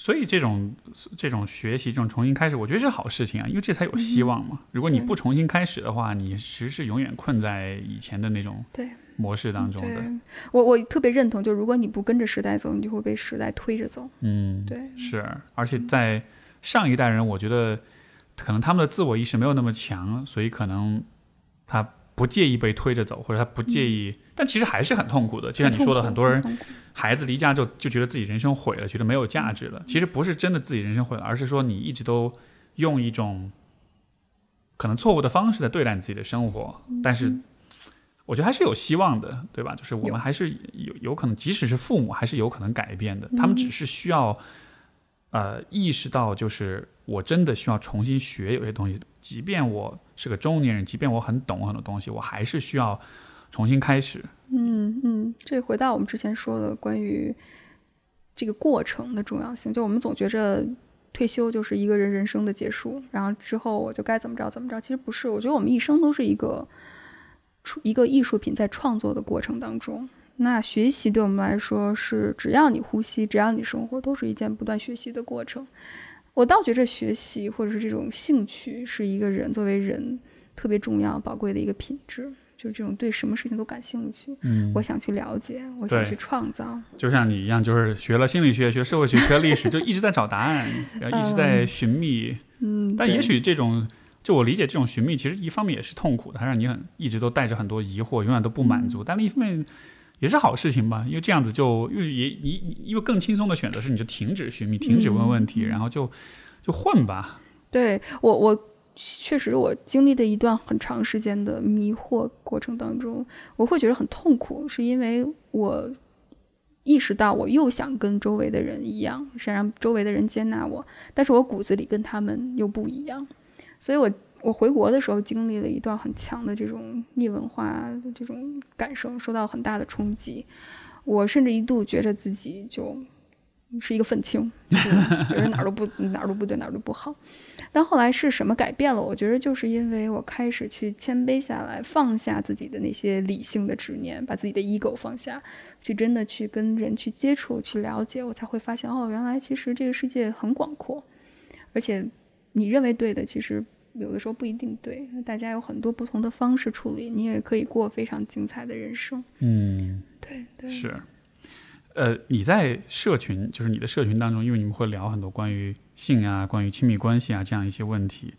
所以这种这种学习，这种重新开始，我觉得是好事情啊，因为这才有希望嘛。如果你不重新开始的话，你其实是永远困在以前的那种对模式当中的。我我特别认同，就如果你不跟着时代走，你就会被时代推着走。嗯，对，是，而且在。上一代人，我觉得可能他们的自我意识没有那么强，所以可能他不介意被推着走，或者他不介意，但其实还是很痛苦的。就像你说的，很多人孩子离家之后就觉得自己人生毁了，觉得没有价值了。其实不是真的自己人生毁了，而是说你一直都用一种可能错误的方式在对待你自己的生活。但是我觉得还是有希望的，对吧？就是我们还是有有可能，即使是父母，还是有可能改变的。他们只是需要呃意识到，就是我真的需要重新学有些东西，即便我是个中年人，即便我很懂很多东西，我还是需要重新开始。嗯嗯，这回到我们之前说的关于这个过程的重要性，就我们总觉着退休就是一个人人生的结束，然后之后我就该怎么着怎么着。其实不是，我觉得我们一生都是一个一个艺术品在创作的过程当中。那学习对我们来说是，只要你呼吸，只要你生活，都是一件不断学习的过程。我倒觉着学习或者是这种兴趣，是一个人作为人特别重要、宝贵的一个品质。就是这种对什么事情都感兴趣，嗯，我想去了解，我想去创造。就像你一样，就是学了心理学、学社会学、学历史，就一直在找答案，然后一直在寻觅。嗯，但也许这种，就我理解，这种寻觅其实一方面也是痛苦的，它让你很一直都带着很多疑惑，永远都不满足。但另一方面也是好事情吧，因为这样子就因为也你因为更轻松的选择是，你就停止寻觅，停止问问题，然后就就混吧。对我我。确实，我经历的一段很长时间的迷惑过程当中，我会觉得很痛苦，是因为我意识到我又想跟周围的人一样，想让周围的人接纳我，但是我骨子里跟他们又不一样，所以我我回国的时候经历了一段很强的这种逆文化的这种感受，受到很大的冲击，我甚至一度觉得自己就是一个愤青，就是 觉得哪儿都不哪儿都不对，哪儿都不好。但后来是什么改变了？我觉得就是因为我开始去谦卑下来，放下自己的那些理性的执念，把自己的 ego 放下，去真的去跟人去接触、去了解，我才会发现哦，原来其实这个世界很广阔，而且你认为对的，其实有的时候不一定对。大家有很多不同的方式处理，你也可以过非常精彩的人生。嗯，对对是。呃，你在社群，就是你的社群当中，因为你们会聊很多关于性啊、关于亲密关系啊这样一些问题，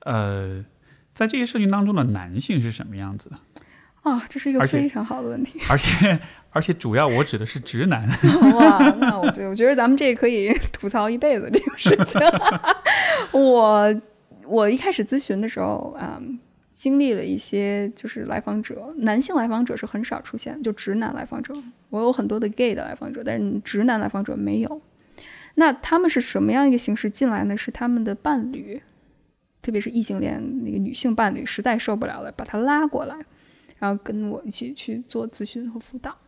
呃，在这些社群当中的男性是什么样子的？啊，这是一个非常好的问题。而且，而且主要我指的是直男。哇，那我觉得，我觉得咱们这可以吐槽一辈子这个事情。我我一开始咨询的时候啊。经历了一些，就是来访者，男性来访者是很少出现，就直男来访者。我有很多的 gay 的来访者，但是直男来访者没有。那他们是什么样一个形式进来呢？是他们的伴侣，特别是异性恋那个女性伴侣实在受不了了，把他拉过来，然后跟我一起去做咨询和辅导。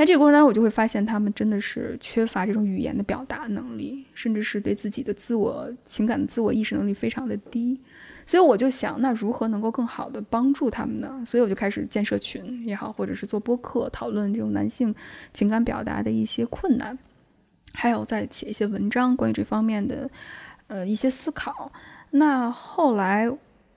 那这个过程当中，我就会发现他们真的是缺乏这种语言的表达能力，甚至是对自己的自我情感的自我意识能力非常的低。所以我就想，那如何能够更好的帮助他们呢？所以我就开始建社群也好，或者是做播客讨论这种男性情感表达的一些困难，还有在写一些文章关于这方面的呃一些思考。那后来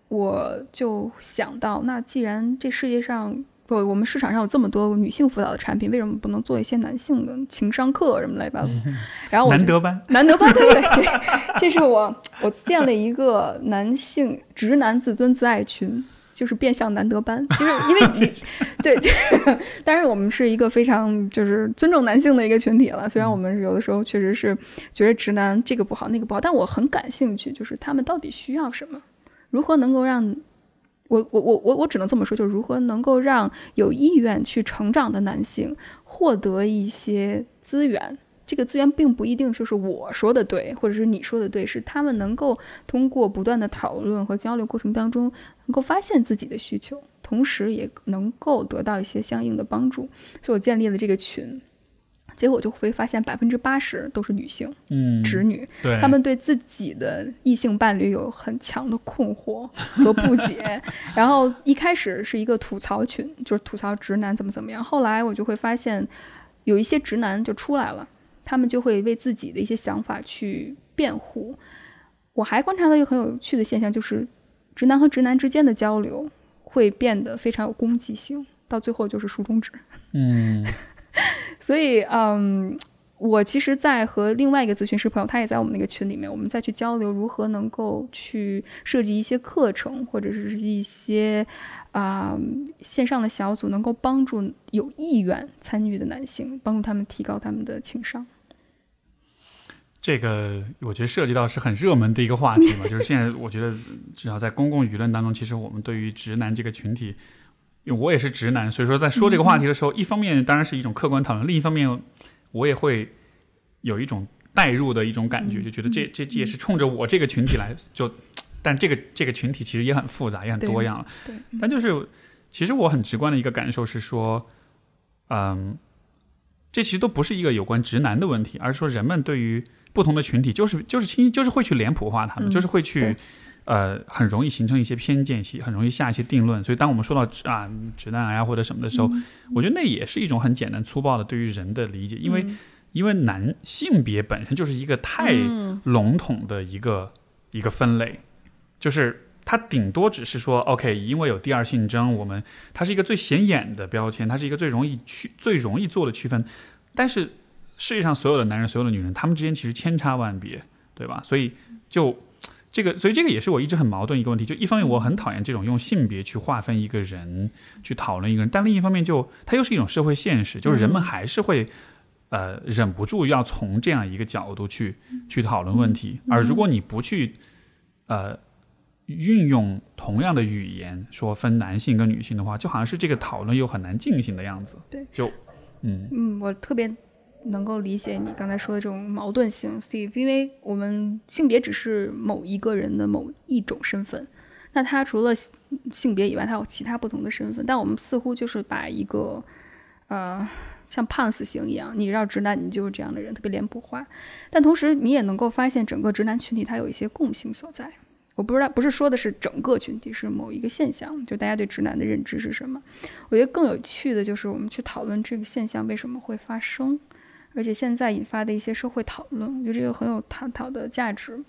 我就想到，那既然这世界上。不，我们市场上有这么多女性辅导的产品，为什么不能做一些男性的情商课什么来吧？然后我难得班，难得班，对对对，这这是我我建了一个男性直男自尊自爱群，就是变相难得班，就是因为你 对，但是我们是一个非常就是尊重男性的一个群体了。虽然我们有的时候确实是觉得直男这个不好那个不好，但我很感兴趣，就是他们到底需要什么，如何能够让。我我我我我只能这么说，就是如何能够让有意愿去成长的男性获得一些资源。这个资源并不一定就是我说的对，或者是你说的对，是他们能够通过不断的讨论和交流过程当中，能够发现自己的需求，同时也能够得到一些相应的帮助。所以我建立了这个群。结果就会发现，百分之八十都是女性，嗯，直女，对，他们对自己的异性伴侣有很强的困惑和不解。然后一开始是一个吐槽群，就是吐槽直男怎么怎么样。后来我就会发现，有一些直男就出来了，他们就会为自己的一些想法去辩护。我还观察到一个很有趣的现象，就是直男和直男之间的交流会变得非常有攻击性，到最后就是竖中指，嗯。所以，嗯，我其实，在和另外一个咨询师朋友，他也在我们那个群里面，我们再去交流如何能够去设计一些课程，或者是一些啊、线上的小组，能够帮助有意愿参与的男性，帮助他们提高他们的情商。这个我觉得涉及到是很热门的一个话题嘛，就是现在我觉得至少在公共舆论当中，其实我们对于直男这个群体，我也是直男，所以说在说这个话题的时候，一方面当然是一种客观讨论，另一方面我也会有一种代入的一种感觉，就觉得这这这也是冲着我这个群体来就，但这个这个群体其实也很复杂，也很多样了。对，但就是其实我很直观的一个感受是说，嗯，这其实都不是一个有关直男的问题，而是说人们对于不同的群体，就是就是轻易就是会去脸谱化他们，嗯就是会去对呃很容易形成一些偏见，很容易下一些定论。所以当我们说到啊直男癌啊或者什么的时候，嗯我觉得那也是一种很简单粗暴的对于人的理解，因为、嗯因为男性别本身就是一个太嗯笼统的一个、一个分类，就是它顶多只是说，OK，因为有第二性征，我们它是一个最显眼的标签，它是一个最容易区、最容易做的区分。但是世界上所有的男人、所有的女人，他们之间其实千差万别，对吧？所以就这个，所以这个也是我一直很矛盾一个问题。就一方面我很讨厌这种用性别去划分一个人、去讨论一个人，但另一方面就它又是一种社会现实，就是人们还是会。呃，忍不住要从这样一个角度去去讨论问题，而如果你不去呃运用同样的语言说分男性跟女性的话，就好像是这个讨论又很难进行的样子。对，就嗯嗯，我特别能够理解你刚才说的这种矛盾性，Steve，因为我们性别只是某一个人的某一种身份，那他除了性别以外，他有其他不同的身份，但我们似乎就是把一个呃像判死刑一样，你绕直男，你就是这样的人，特别脸谱化。但同时，你也能够发现整个直男群体它有一些共性所在。我不知道，不是说的是整个群体，是某一个现象，就大家对直男的认知是什么。我觉得更有趣的就是我们去讨论这个现象为什么会发生，而且现在引发的一些社会讨论，我觉得这个很有探讨的价值。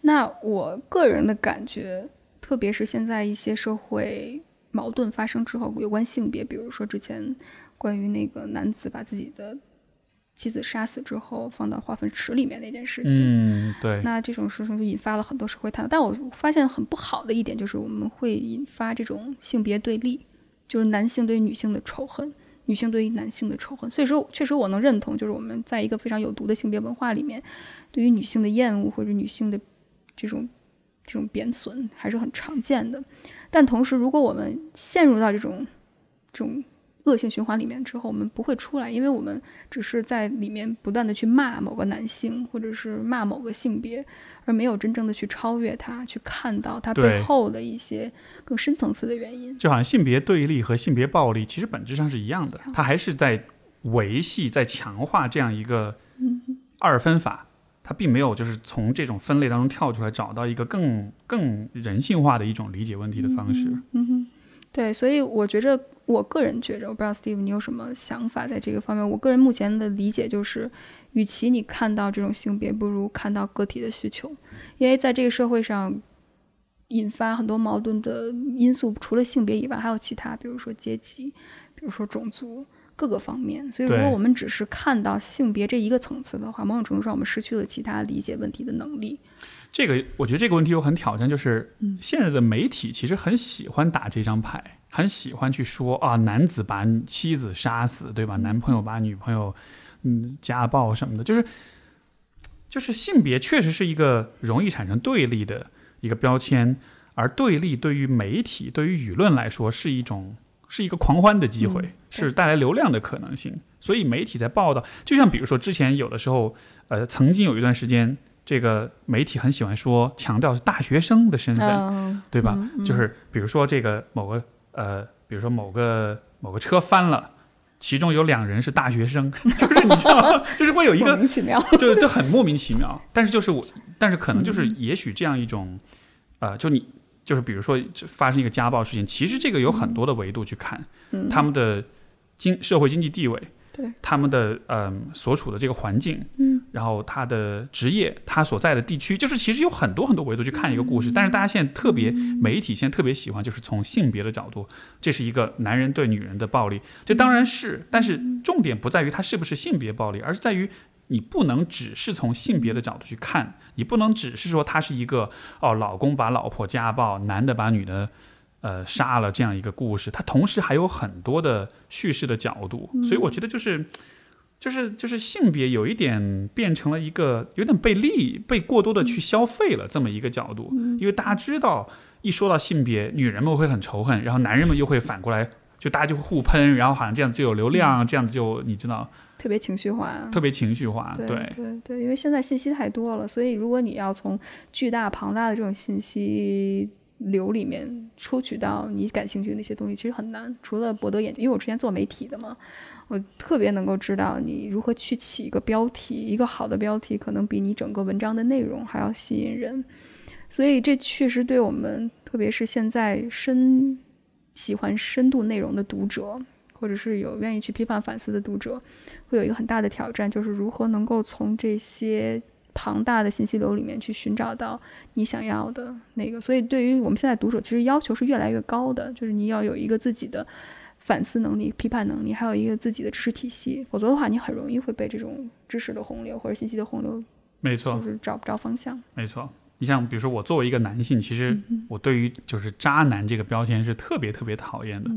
那我个人的感觉，特别是现在一些社会矛盾发生之后，有关性别，比如说之前关于那个男子把自己的妻子杀死之后放到化粪池里面那件事情，嗯，对，那这种事情就引发了很多社会探讨。但我发现很不好的一点就是，我们会引发这种性别对立，就是男性对女性的仇恨，女性对于男性的仇恨。所以说，确实我能认同，就是我们在一个非常有毒的性别文化里面，对于女性的厌恶或者女性的这种这种贬损还是很常见的。但同时，如果我们陷入到这种这种恶性循环里面之后，我们不会出来，因为我们只是在里面不断的去骂某个男性，或者是骂某个性别，而没有真正的去超越他，去看到他背后的一些更深层次的原因。就好像性别对立和性别暴力其实本质上是一样的，它还是在维系、在强化这样一个二分法。它并没有就是从这种分类当中跳出来，找到一个更更人性化的一种理解问题的方式。嗯哼，对，所以我觉着，我个人觉着，我不知道 Steve 你有什么想法在这个方面。我个人目前的理解就是，与其你看到这种性别，不如看到个体的需求，因为在这个社会上。引发很多矛盾的因素，除了性别以外，还有其他，比如说阶级，比如说种族，各个方面。所以，如果我们只是看到性别这一个层次的话，某种程度上我们失去了其他理解问题的能力。这个我觉得这个问题又很挑战，就是现在的媒体其实很喜欢打这张牌，很喜欢去说啊，男子把妻子杀死，对吧？男朋友把女朋友嗯家暴什么的，就是就是性别确实是一个容易产生对立的一个标签，而对立对于媒体、对于舆论来说是一种是一个狂欢的机会，嗯是带来流量的可能性。所以媒体在报道，就像比如说之前有的时候，呃，曾经有一段时间。这个媒体很喜欢说强调是大学生的身份，嗯，对吧？嗯嗯就是比如说这个某个呃，比如说某个某个车翻了，其中有两人是大学生，就是你知道吗？就是会有一莫个名其妙。就就很莫名其妙。但是就是我，但是可能就是嗯也许这样一种，呃，就你就是比如说发生一个家暴事件，其实这个有很多的维度去看，嗯，他们的经社会经济地位，对他们的嗯、所处的这个环境，嗯然后他的职业，他所在的地区，就是其实有很多很多维度去看一个故事。但是大家现在特别媒体现在特别喜欢，就是从性别的角度，这是一个男人对女人的暴力，这当然是，但是重点不在于他是不是性别暴力，而是在于你不能只是从性别的角度去看，你不能只是说他是一个哦，老公把老婆家暴，男的把女的。呃，杀了这样一个故事，它同时还有很多的叙事的角度，所以我觉得就是，就是就是性别有一点变成了一个有点被利被过多的去消费了这么一个角度，因为大家知道一说到性别，女人们会很仇恨，然后男人们又会反过来，就大家就会互喷，然后好像这样就有流量，这样子就你知道，特别情绪化，特别情绪化，对对对，因为现在信息太多了，所以如果你要从巨大庞大的这种信息。流里面抽取到你感兴趣的那些东西，其实很难。除了博得眼球，因为我之前做媒体的嘛，我特别能够知道你如何去起一个标题，一个好的标题可能比你整个文章的内容还要吸引人。所以这确实对我们，特别是现在深喜欢深度内容的读者，或者是有愿意去批判反思的读者，会有一个很大的挑战，就是如何能够从这些。庞大的信息流里面去寻找到你想要的那个，所以对于我们现在读者，其实要求是越来越高的，就是你要有一个自己的反思能力、批判能力，还有一个自己的知识体系，否则的话，你很容易会被这种知识的洪流或者信息的洪流，没错，就是找不着方向。没错，你像比如说我作为一个男性，其实我对于就是渣男这个标签是特别特别讨厌的。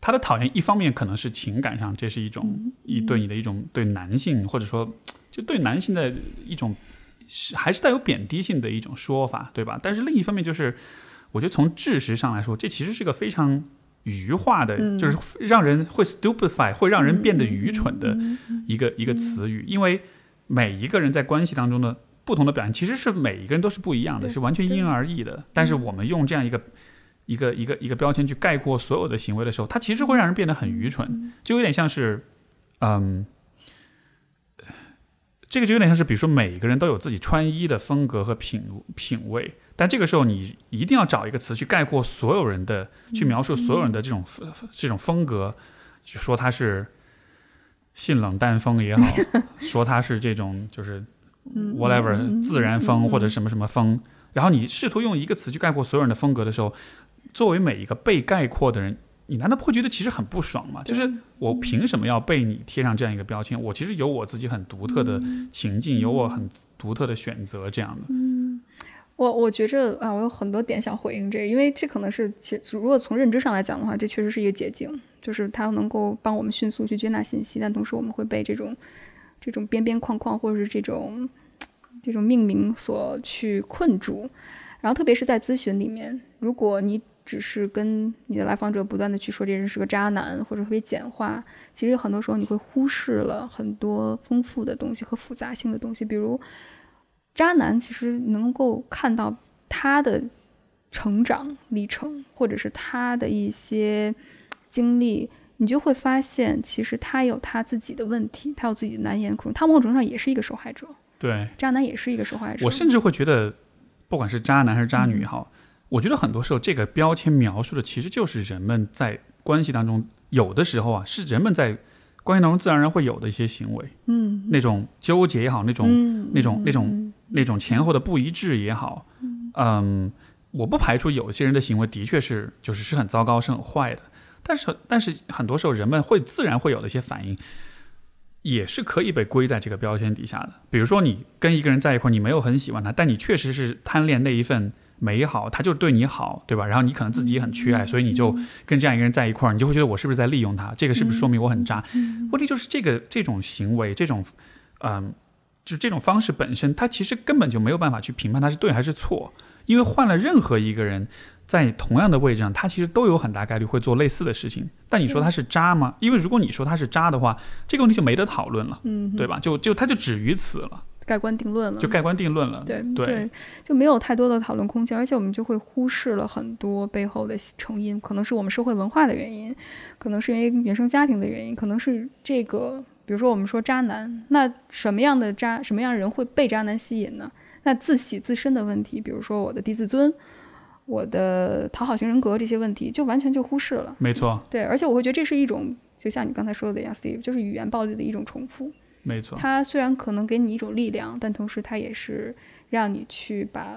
他的讨厌一方面可能是情感上，这是一种一对你的一种对男性或者说。就对男性的一种，还是带有贬低性的一种说法，对吧？但是另一方面，就是我觉得从知识上来说，这其实是个非常愚化的，就是让人会 stupefy，会让人变得愚蠢的一个一个词语。因为每一个人在关系当中的不同的表现，其实是每一个人都是不一样的，是完全因人而异的。但是我们用这样一个一个一个一个标签去概括所有的行为的时候，它其实会让人变得很愚蠢，就有点像是，嗯。这个就有点像是，比如说每个人都有自己穿衣的风格和品品味，但这个时候你一定要找一个词去概括所有人的，去描述所有人的这种这种风格，就说他是性冷淡风也好，说他是这种就是 whatever 自然风或者什么什么风，然后你试图用一个词去概括所有人的风格的时候，作为每一个被概括的人。你难道不会觉得其实很不爽吗？就是我凭什么要被你贴上这样一个标签？我其实有我自己很独特的情境，有我很独特的选择，这样的。嗯，我我觉着啊，我有很多点想回应这个，因为这可能是其如果从认知上来讲的话，这确实是一个捷径，就是它能够帮我们迅速去接纳信息，但同时我们会被这种这种边边框框或者是这种这种命名所去困住。然后特别是在咨询里面，如果你只是跟你的来访者不断的去说这人是个渣男，或者特别简化，其实很多时候你会忽视了很多丰富的东西和复杂性的东西。比如，渣男其实能够看到他的成长历程，或者是他的一些经历，你就会发现，其实他有他自己的问题，他有自己的难言苦衷，他某种程度上也是一个受害者。对，渣男也是一个受害者。我甚至会觉得，不管是渣男还是渣女，也好。我觉得很多时候，这个标签描述的其实就是人们在关系当中，有的时候啊，是人们在关系当中自然而然会有的一些行为，嗯，那种纠结也好，那种那种那种那种前后的不一致也好，嗯，我不排除有些人的行为的确是就是是很糟糕、是很坏的，但是但是很多时候人们会自然会有的一些反应，也是可以被归在这个标签底下的。比如说，你跟一个人在一块儿，你没有很喜欢他，但你确实是贪恋那一份。美好，他就对你好，对吧？然后你可能自己也很缺爱，所以你就跟这样一个人在一块儿，你就会觉得我是不是在利用他？这个是不是说明我很渣？问题就是这个这种行为，这种，嗯，就这种方式本身，他其实根本就没有办法去评判他是对还是错，因为换了任何一个人在同样的位置上，他其实都有很大概率会做类似的事情。但你说他是渣吗？因为如果你说他是渣的话，这个问题就没得讨论了，嗯，对吧？就就他就止于此了。盖棺定论了，就盖棺定论了。对对，就没有太多的讨论空间，而且我们就会忽视了很多背后的成因，可能是我们社会文化的原因，可能是因为原生家庭的原因，可能是这个，比如说我们说渣男，那什么样的渣，什么样的人会被渣男吸引呢？那自喜自身的问题，比如说我的低自尊，我的讨好型人格这些问题，就完全就忽视了。没错，对，而且我会觉得这是一种，就像你刚才说的一样，Steve，就是语言暴力的一种重复。没错，它虽然可能给你一种力量，但同时它也是让你去把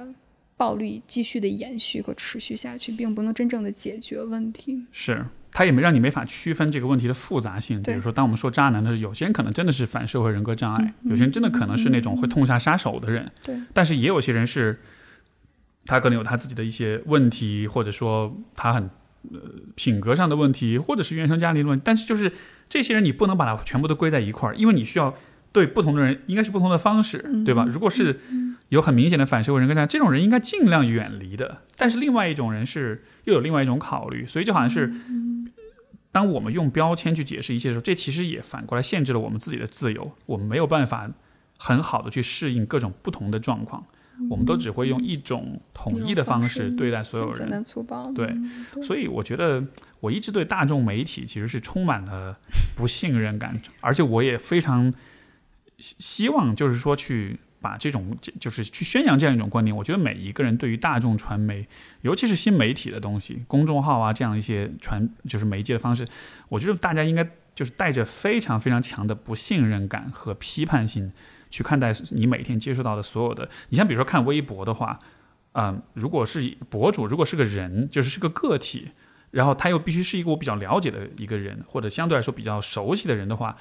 暴力继续的延续和持续下去，并不能真正的解决问题。是。他也没让你没法区分这个问题的复杂性。比如说，当我们说渣男的时候，有些人可能真的是反社会人格障碍，嗯有些人真的可能是那种会痛下杀手的人。对，但是也有些人是，他可能有他自己的一些问题，或者说他很呃品格上的问题，或者是原生家庭的问题。但是就是这些人，你不能把它全部都归在一块儿，因为你需要对不同的人应该是不同的方式，嗯对吧？如果是有很明显的反社会人格障碍，这种人应该尽量远离的。但是另外一种人是又有另外一种考虑，所以就好像是。当我们用标签去解释一切的时候，这其实也反过来限制了我们自己的自由。我们没有办法很好的去适应各种不同的状况，我们都只会用一种统一的方式对待所有简人。单粗暴。对所以我觉得我一直对大众媒体其实是充满了不信任感，而且我也非常希希望就是说去把这种就是去宣扬这样一种观点。我觉得每一个人对于大众传媒，尤其是新媒体的东西，公众号啊这样一些传就是媒介的方式，我觉得大家应该就是带着非常非常强的不信任感和批判性去看待你每天接触到的所有的。你像比如说看微博的话，嗯，如果是博主，如果是个人，就是是个个体，然后他又必须是一个我比较了解的一个人，或者相对来说比较熟悉的人的话，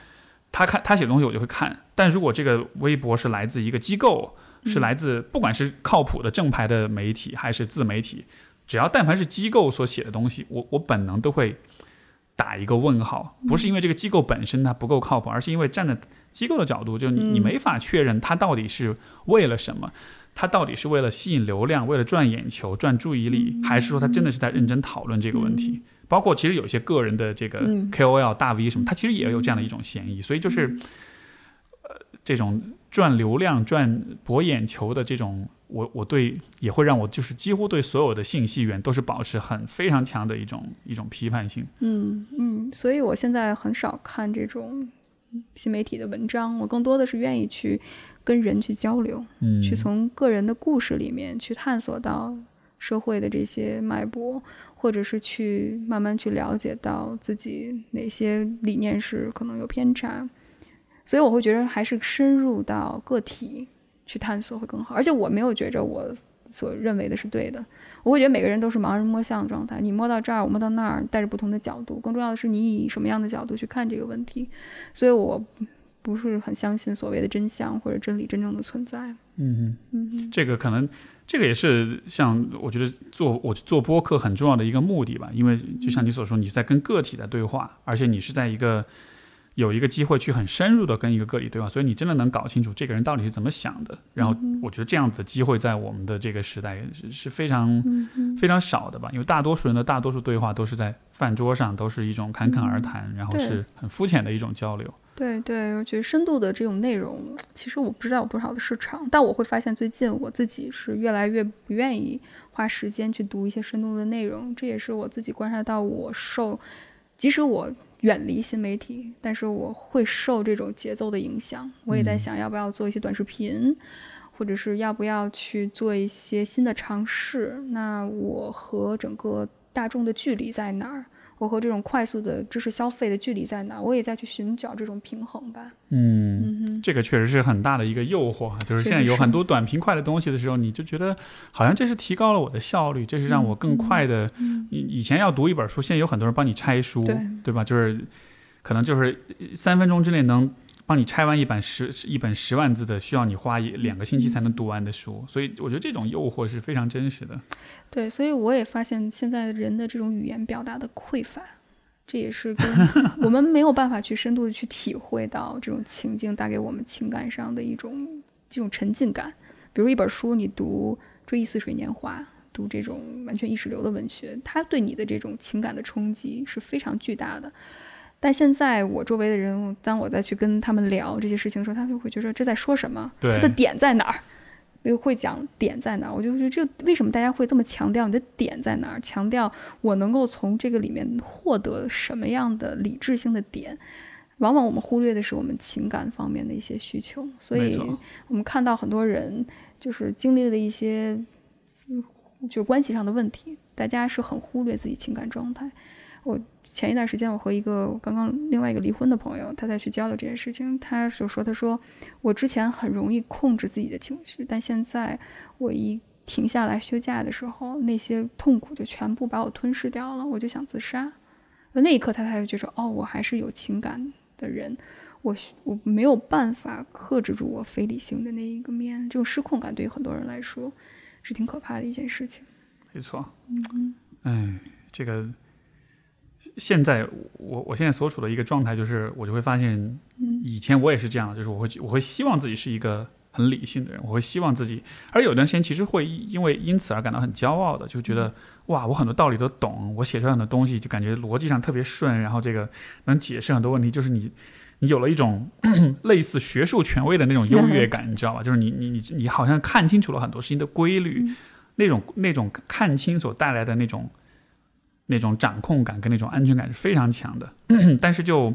他看他写的东西我就会看。但如果这个微博是来自一个机构，是来自不管是靠谱的正牌的媒体还是自媒体，只要但凡是机构所写的东西，我我本能都会打一个问号，不是因为这个机构本身它不够靠谱，而是因为站在机构的角度，就你你嗯没法确认它到底是为了什么。他到底是为了吸引流量，为了赚眼球、赚注意力，还是说他真的是在认真讨论这个问题？包括其实有一些个人的这个嗯 KOL、大 V 什么，他其实也有这样的一种嫌疑。所以就是，呃，这种赚流量、赚博眼球的这种，我我对也会让我就是几乎对所有的信息源都是保持很非常强的一种一种批判性。嗯嗯，所以我现在很少看这种新媒体的文章，我更多的是愿意去跟人去交流，嗯，去从个人的故事里面去探索到社会的这些脉搏，或者是去慢慢去了解到自己哪些理念是可能有偏差。所以我会觉得还是深入到个体去探索会更好，而且我没有觉着我所认为的是对的，我会觉得每个人都是盲人摸象的状态，你摸到这儿，我摸到那儿，带着不同的角度，更重要的是你以什么样的角度去看这个问题，所以我不是很相信所谓的真相或者真理真正的存在。嗯嗯嗯，这个可能这个也是像我觉得做我做播客很重要的一个目的吧，因为就像你所说，你在跟个体在对话，而且你是在一个有一个机会去很深入的跟一个个体对话，所以你真的能搞清楚这个人到底是怎么想的。然后我觉得这样子的机会在我们的这个时代是是非常非常少的吧，因为大多数人的大多数对话都是在饭桌上，都是一种侃侃而谈，然后是很肤浅的一种交流。对对，我觉得深度的这种内容，其实我不知道有多少的市场，但我会发现最近我自己是越来越不愿意花时间去读一些深度的内容，这也是我自己观察到我受，即使我远离新媒体，但是我会受这种节奏的影响。我也在嗯想要不要做一些短视频，或者是要不要去做一些新的尝试。那我和整个大众的距离在哪儿？我和这种快速的知识消费的距离在哪？我也在去寻找这种平衡吧。嗯嗯，这个确实是很大的一个诱惑啊，就是现在有很多短平快的东西的时候，你就觉得好像这是提高了我的效率，这是让我更快的。以以前要读一本书，现在有很多人帮你拆书，对对吧？就是可能就是三分钟之内能帮你拆完一本十一本十万字的，需要你花一两个星期才能读完的书，所以我觉得这种诱惑是非常真实的。对，所以我也发现现在人的这种语言表达的匮乏，这也是跟 我们没有办法去深度的去体会到这种情境带给我们情感上的一种这种沉浸感。比如一本书，你读《追忆似水年华》，读这种完全意识流的文学，它对你的这种情感的冲击是非常巨大的。但现在我周围的人，当我再去跟他们聊这些事情的时候，他们就会觉得这在说什么？对他的点在哪儿？又会讲点在哪儿，我就觉得这为什么大家会这么强调你的点在哪儿？强调我能够从这个里面获得什么样的理智性的点？往往我们忽略的是我们情感方面的一些需求，所以我们看到很多人就是经历了一些嗯就是关系上的问题，大家是很忽略自己情感状态。我前一段时间，我和一个刚刚另外一个离婚的朋友，他在去交流这件事情，他就说：“他说我之前很容易控制自己的情绪，但现在我一停下来休假的时候，那些痛苦就全部把我吞噬掉了，我就想自杀。那一刻，他才会觉得，哦，我还是有情感的人，我我没有办法克制住我非理性的那一个面，这种失控感对于很多人来说是挺可怕的一件事情。没错，嗯，哎，这个。”现在我我现在所处的一个状态就是，我就会发现，以前我也是这样的，就是我会我会希望自己是一个很理性的人，我会希望自己，而有段时间其实会因为因此而感到很骄傲的，就觉得哇，我很多道理都懂，我写出来的东西就感觉逻辑上特别顺，然后这个能解释很多问题，就是你你有了一种 类似学术权威的那种优越感，你知道吧？就是你你你你好像看清楚了很多事情的规律，那种那种看清所带来的那种。那种掌控感跟那种安全感是非常强的，但是就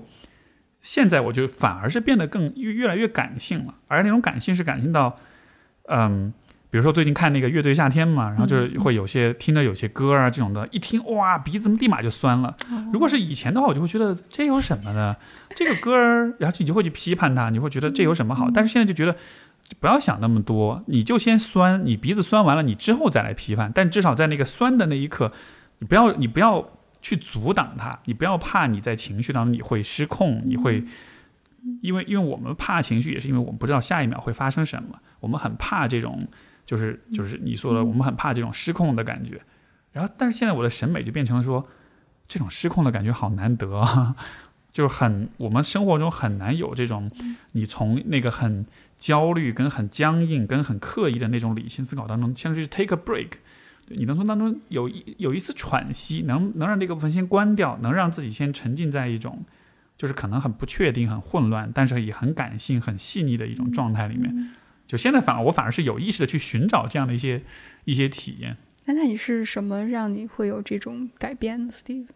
现在，我就反而是变得更越越来越感性了，而那种感性是感性到，嗯，比如说最近看那个乐队夏天嘛，然后就是会有些听着有些歌啊这种的，一听哇鼻子立马就酸了。如果是以前的话，我就会觉得这有什么呢，这个歌儿，然后你就会去批判它，你会觉得这有什么好？但是现在就觉得不要想那么多，你就先酸，你鼻子酸完了，你之后再来批判，但至少在那个酸的那一刻。你不要，你不要去阻挡它，你不要怕你在情绪当中你会失控，你会，因为因为我们怕情绪，也是因为我们不知道下一秒会发生什么，我们很怕这种，就是就是你说的，我们很怕这种失控的感觉。然后，但是现在我的审美就变成了说，这种失控的感觉好难得，啊，就是很我们生活中很难有这种，你从那个很焦虑、跟很僵硬、跟很刻意的那种理性思考当中，像是 take a break。你能从当中有一有一丝喘息，能能让这个部分先关掉，能让自己先沉浸在一种，就是可能很不确定、很混乱，但是也很感性、很细腻的一种状态里面。就现在反而我反而是有意识的去寻找这样的一些一些体验。那那你是什么让你会有这种改变呢，Steve？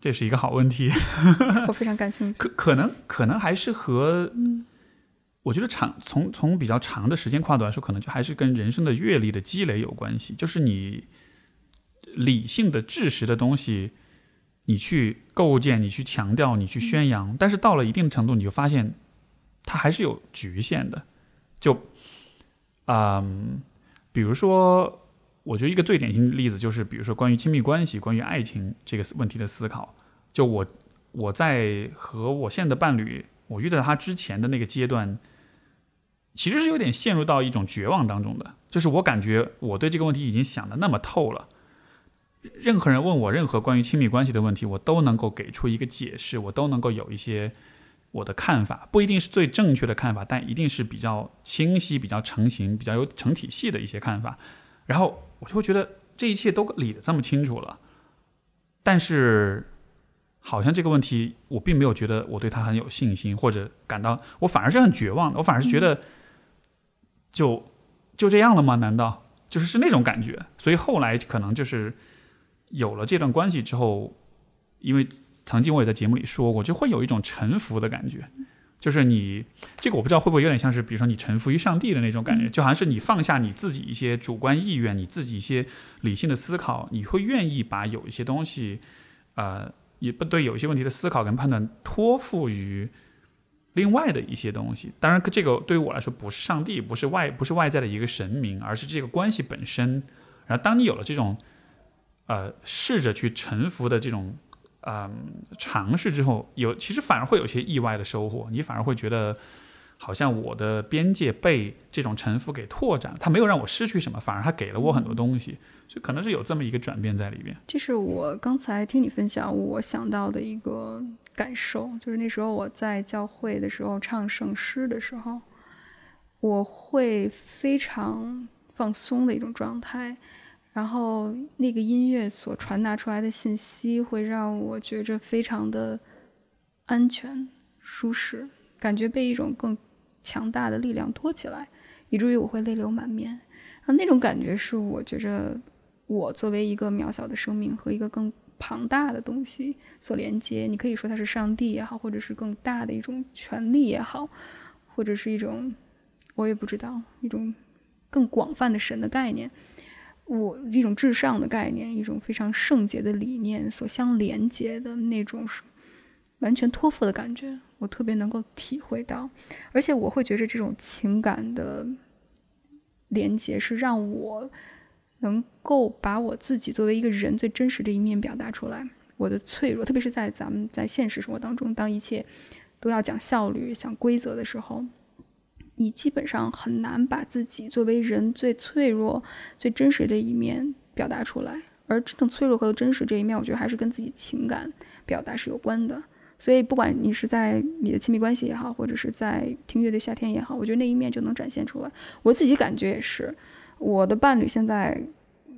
这是一个好问题，我非常感兴趣。可可能可能还是和。我觉得长从从比较长的时间跨度来说，可能就还是跟人生的阅历的积累有关系。就是你理性的、知识的东西，你去构建、你去强调、你去宣扬，但是到了一定程度，你就发现它还是有局限的。就，嗯，比如说，我觉得一个最典型的例子就是，比如说关于亲密关系、关于爱情这个问题的思考。就我我在和我现在的伴侣，我遇到他之前的那个阶段。其实是有点陷入到一种绝望当中的，就是我感觉我对这个问题已经想的那么透了，任何人问我任何关于亲密关系的问题，我都能够给出一个解释，我都能够有一些我的看法，不一定是最正确的看法，但一定是比较清晰、比较成型、比较有成体系的一些看法。然后我就会觉得这一切都理得这么清楚了，但是好像这个问题我并没有觉得我对他很有信心，或者感到我反而是很绝望的，我反而是觉得。就就这样了吗？难道就是是那种感觉？所以后来可能就是有了这段关系之后，因为曾经我也在节目里说过，就会有一种臣服的感觉。就是你这个我不知道会不会有点像是，比如说你臣服于上帝的那种感觉，就好像是你放下你自己一些主观意愿，你自己一些理性的思考，你会愿意把有一些东西，呃，也不对，有一些问题的思考跟判断托付于。另外的一些东西，当然，这个对于我来说不是上帝，不是外，不是外在的一个神明，而是这个关系本身。然后，当你有了这种，呃，试着去臣服的这种，嗯，尝试之后，有其实反而会有些意外的收获。你反而会觉得，好像我的边界被这种沉浮给拓展，它没有让我失去什么，反而它给了我很多东西。所以可能是有这么一个转变在里边。这是我刚才听你分享，我想到的一个。感受就是那时候我在教会的时候唱圣诗的时候，我会非常放松的一种状态，然后那个音乐所传达出来的信息会让我觉着非常的安全、舒适，感觉被一种更强大的力量托起来，以至于我会泪流满面。啊，那种感觉是我觉着我作为一个渺小的生命和一个更。庞大的东西所连接，你可以说它是上帝也好，或者是更大的一种权利也好，或者是一种我也不知道一种更广泛的神的概念。我一种至上的概念，一种非常圣洁的理念所相连接的那种完全托付的感觉，我特别能够体会到，而且我会觉得这种情感的连接是让我能够把我自己作为一个人最真实的一面表达出来，我的脆弱，特别是在咱们在现实生活当中，当一切都要讲效率、讲规则的时候。你基本上很难把自己作为人最脆弱、最真实的一面表达出来，而这种脆弱和真实这一面，我觉得还是跟自己情感表达是有关的。所以，不管你是在你的亲密关系也好，或者是在听乐队夏天也好，我觉得那一面就能展现出来。我自己感觉也是，我的伴侣现在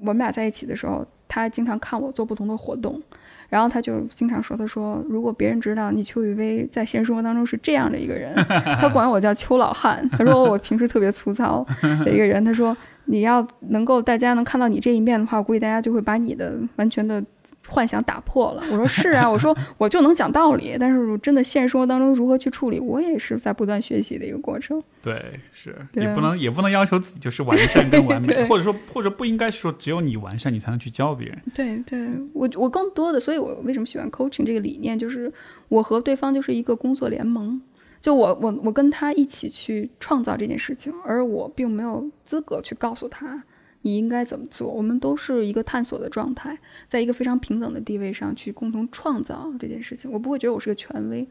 我们俩在一起的时候，他经常看我做不同的活动。然后他就经常说：“他说，如果别人知道你邱雨薇在现实生活当中是这样的一个人，他管我叫邱老汉。他说我平时特别粗糙的一个人。他说你要能够大家能看到你这一面的话，我估计大家就会把你的完全的。”幻想打破了，我说是啊，我说我就能讲道理，但是真的现实生活当中如何去处理，我也是在不断学习的一个过程。对，是你不能也不能要求自己就是完善跟完美，或者说或者不应该说只有你完善，你才能去教别人。对，对我我更多的，所以我为什么喜欢 coaching 这个理念，就是我和对方就是一个工作联盟，就我我我跟他一起去创造这件事情，而我并没有资格去告诉他。你应该怎么做？我们都是一个探索的状态，在一个非常平等的地位上去共同创造这件事情。我不会觉得我是个权威，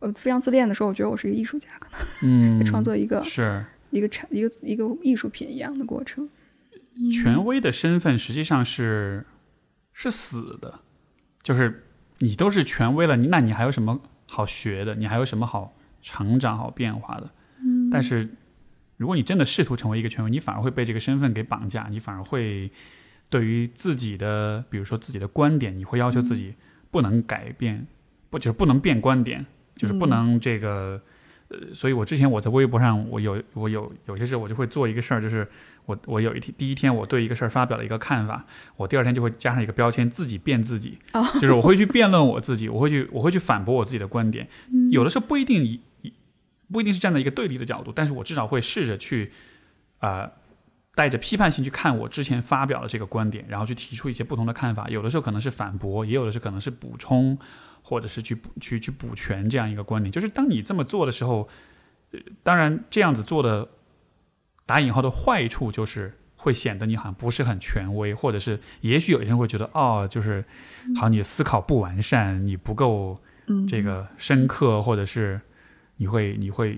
呃，非常自恋的时候，我觉得我是一个艺术家，可能嗯，创作一个是一个产一个一个艺术品一样的过程。权威的身份实际上是是死的，就是你都是权威了，你那你还有什么好学的？你还有什么好成长、好变化的？嗯，但是。如果你真的试图成为一个权威，你反而会被这个身份给绑架，你反而会对于自己的，比如说自己的观点，你会要求自己不能改变，不就是不能变观点，就是不能这个，呃，所以我之前我在微博上，我有我有有些时候我就会做一个事儿，就是我我有一天第一天我对一个事儿发表了一个看法，我第二天就会加上一个标签，自己辩自己，就是我会去辩论我自己，我会去我会去反驳我自己的观点，有的时候不一定。不一定是站在一个对立的角度，但是我至少会试着去，呃，带着批判性去看我之前发表的这个观点，然后去提出一些不同的看法。有的时候可能是反驳，也有的是可能是补充，或者是去补去去补全这样一个观点。就是当你这么做的时候，当然这样子做的打引号的坏处就是会显得你好像不是很权威，或者是也许有些人会觉得哦，就是好像你思考不完善，你不够这个深刻，或者是。你会，你会，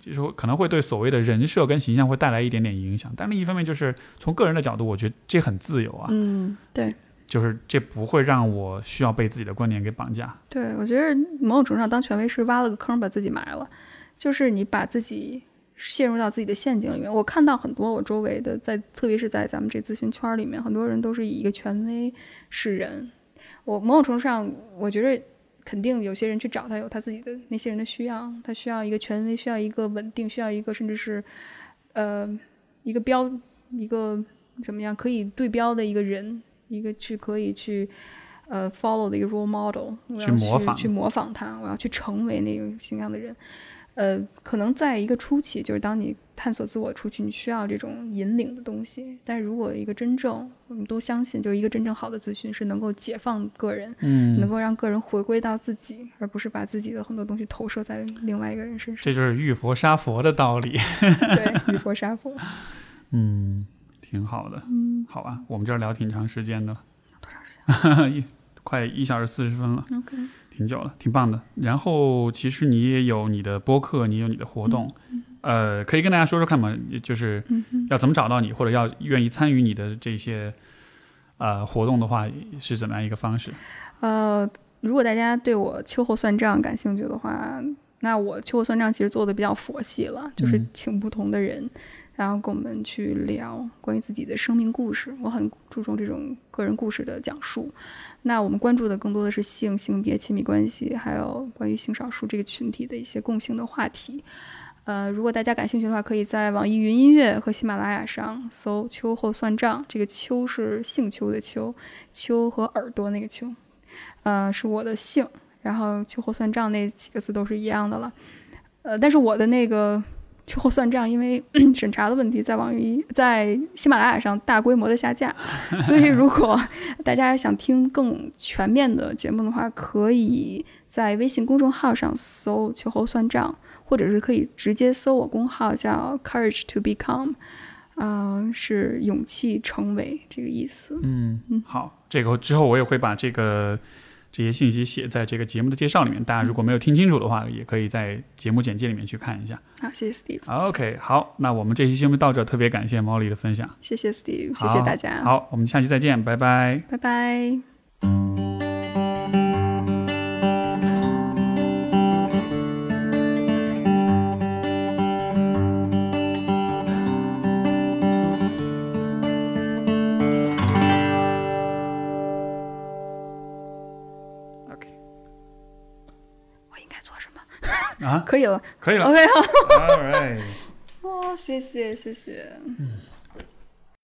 就是说可能会对所谓的人设跟形象会带来一点点影响，但另一方面就是从个人的角度，我觉得这很自由啊。嗯，对，就是这不会让我需要被自己的观点给绑架。对，我觉得某种程度上当权威是挖了个坑把自己埋了，就是你把自己陷入到自己的陷阱里面。我看到很多我周围的，在特别是在咱们这咨询圈里面，很多人都是以一个权威示人。我某种程度上，我觉得。肯定有些人去找他，有他自己的那些人的需要，他需要一个权威，需要一个稳定，需要一个甚至是，呃，一个标，一个怎么样可以对标的一个人，一个去可以去，呃，follow 的一个 role model，去模仿，去模仿他，我要去成为那种形象的人。呃，可能在一个初期，就是当你探索自我出去，你需要这种引领的东西。但如果一个真正，我们都相信，就是一个真正好的咨询是能够解放个人，嗯，能够让个人回归到自己，而不是把自己的很多东西投射在另外一个人身上。这就是遇佛杀佛的道理。对，遇佛杀佛。嗯，挺好的。嗯，好吧，我们这儿聊挺长时间的了。多长时间？快一小时四十分了。OK。挺久了，挺棒的。然后其实你也有你的播客，你有你的活动，呃，可以跟大家说说看嘛，就是要怎么找到你，或者要愿意参与你的这些呃活动的话，是怎么样一个方式？呃，如果大家对我秋后算账感兴趣的话，那我秋后算账其实做的比较佛系了，就是请不同的人。然后跟我们去聊关于自己的生命故事，我很注重这种个人故事的讲述。那我们关注的更多的是性、性别、亲密关系，还有关于性少数这个群体的一些共性的话题。呃，如果大家感兴趣的话，可以在网易云音乐和喜马拉雅上搜“秋后算账”。这个“秋”是姓邱的“秋”，“秋”和耳朵那个“秋”，呃，是我的姓。然后“秋后算账”那几个字都是一样的了。呃，但是我的那个。秋后算账，因为 审查的问题，在网易在喜马拉雅上大规模的下架，所以如果大家想听更全面的节目的话，可以在微信公众号上搜“秋后算账”，或者是可以直接搜我公号叫 “Courage to Become”，嗯、是勇气成为这个意思。嗯，好，这个之后我也会把这个这些信息写在这个节目的介绍里面，大家如果没有听清楚的话，也可以在节目简介里面去看一下。好，谢谢 Steve，OK，好，那我们这期节目到这，特别感谢毛利的分享，谢谢 Steve，谢谢大家，好，我们下期再见，拜拜。拜拜。啊，可以了可以了。，OK，好。All right。哦，谢谢，谢谢。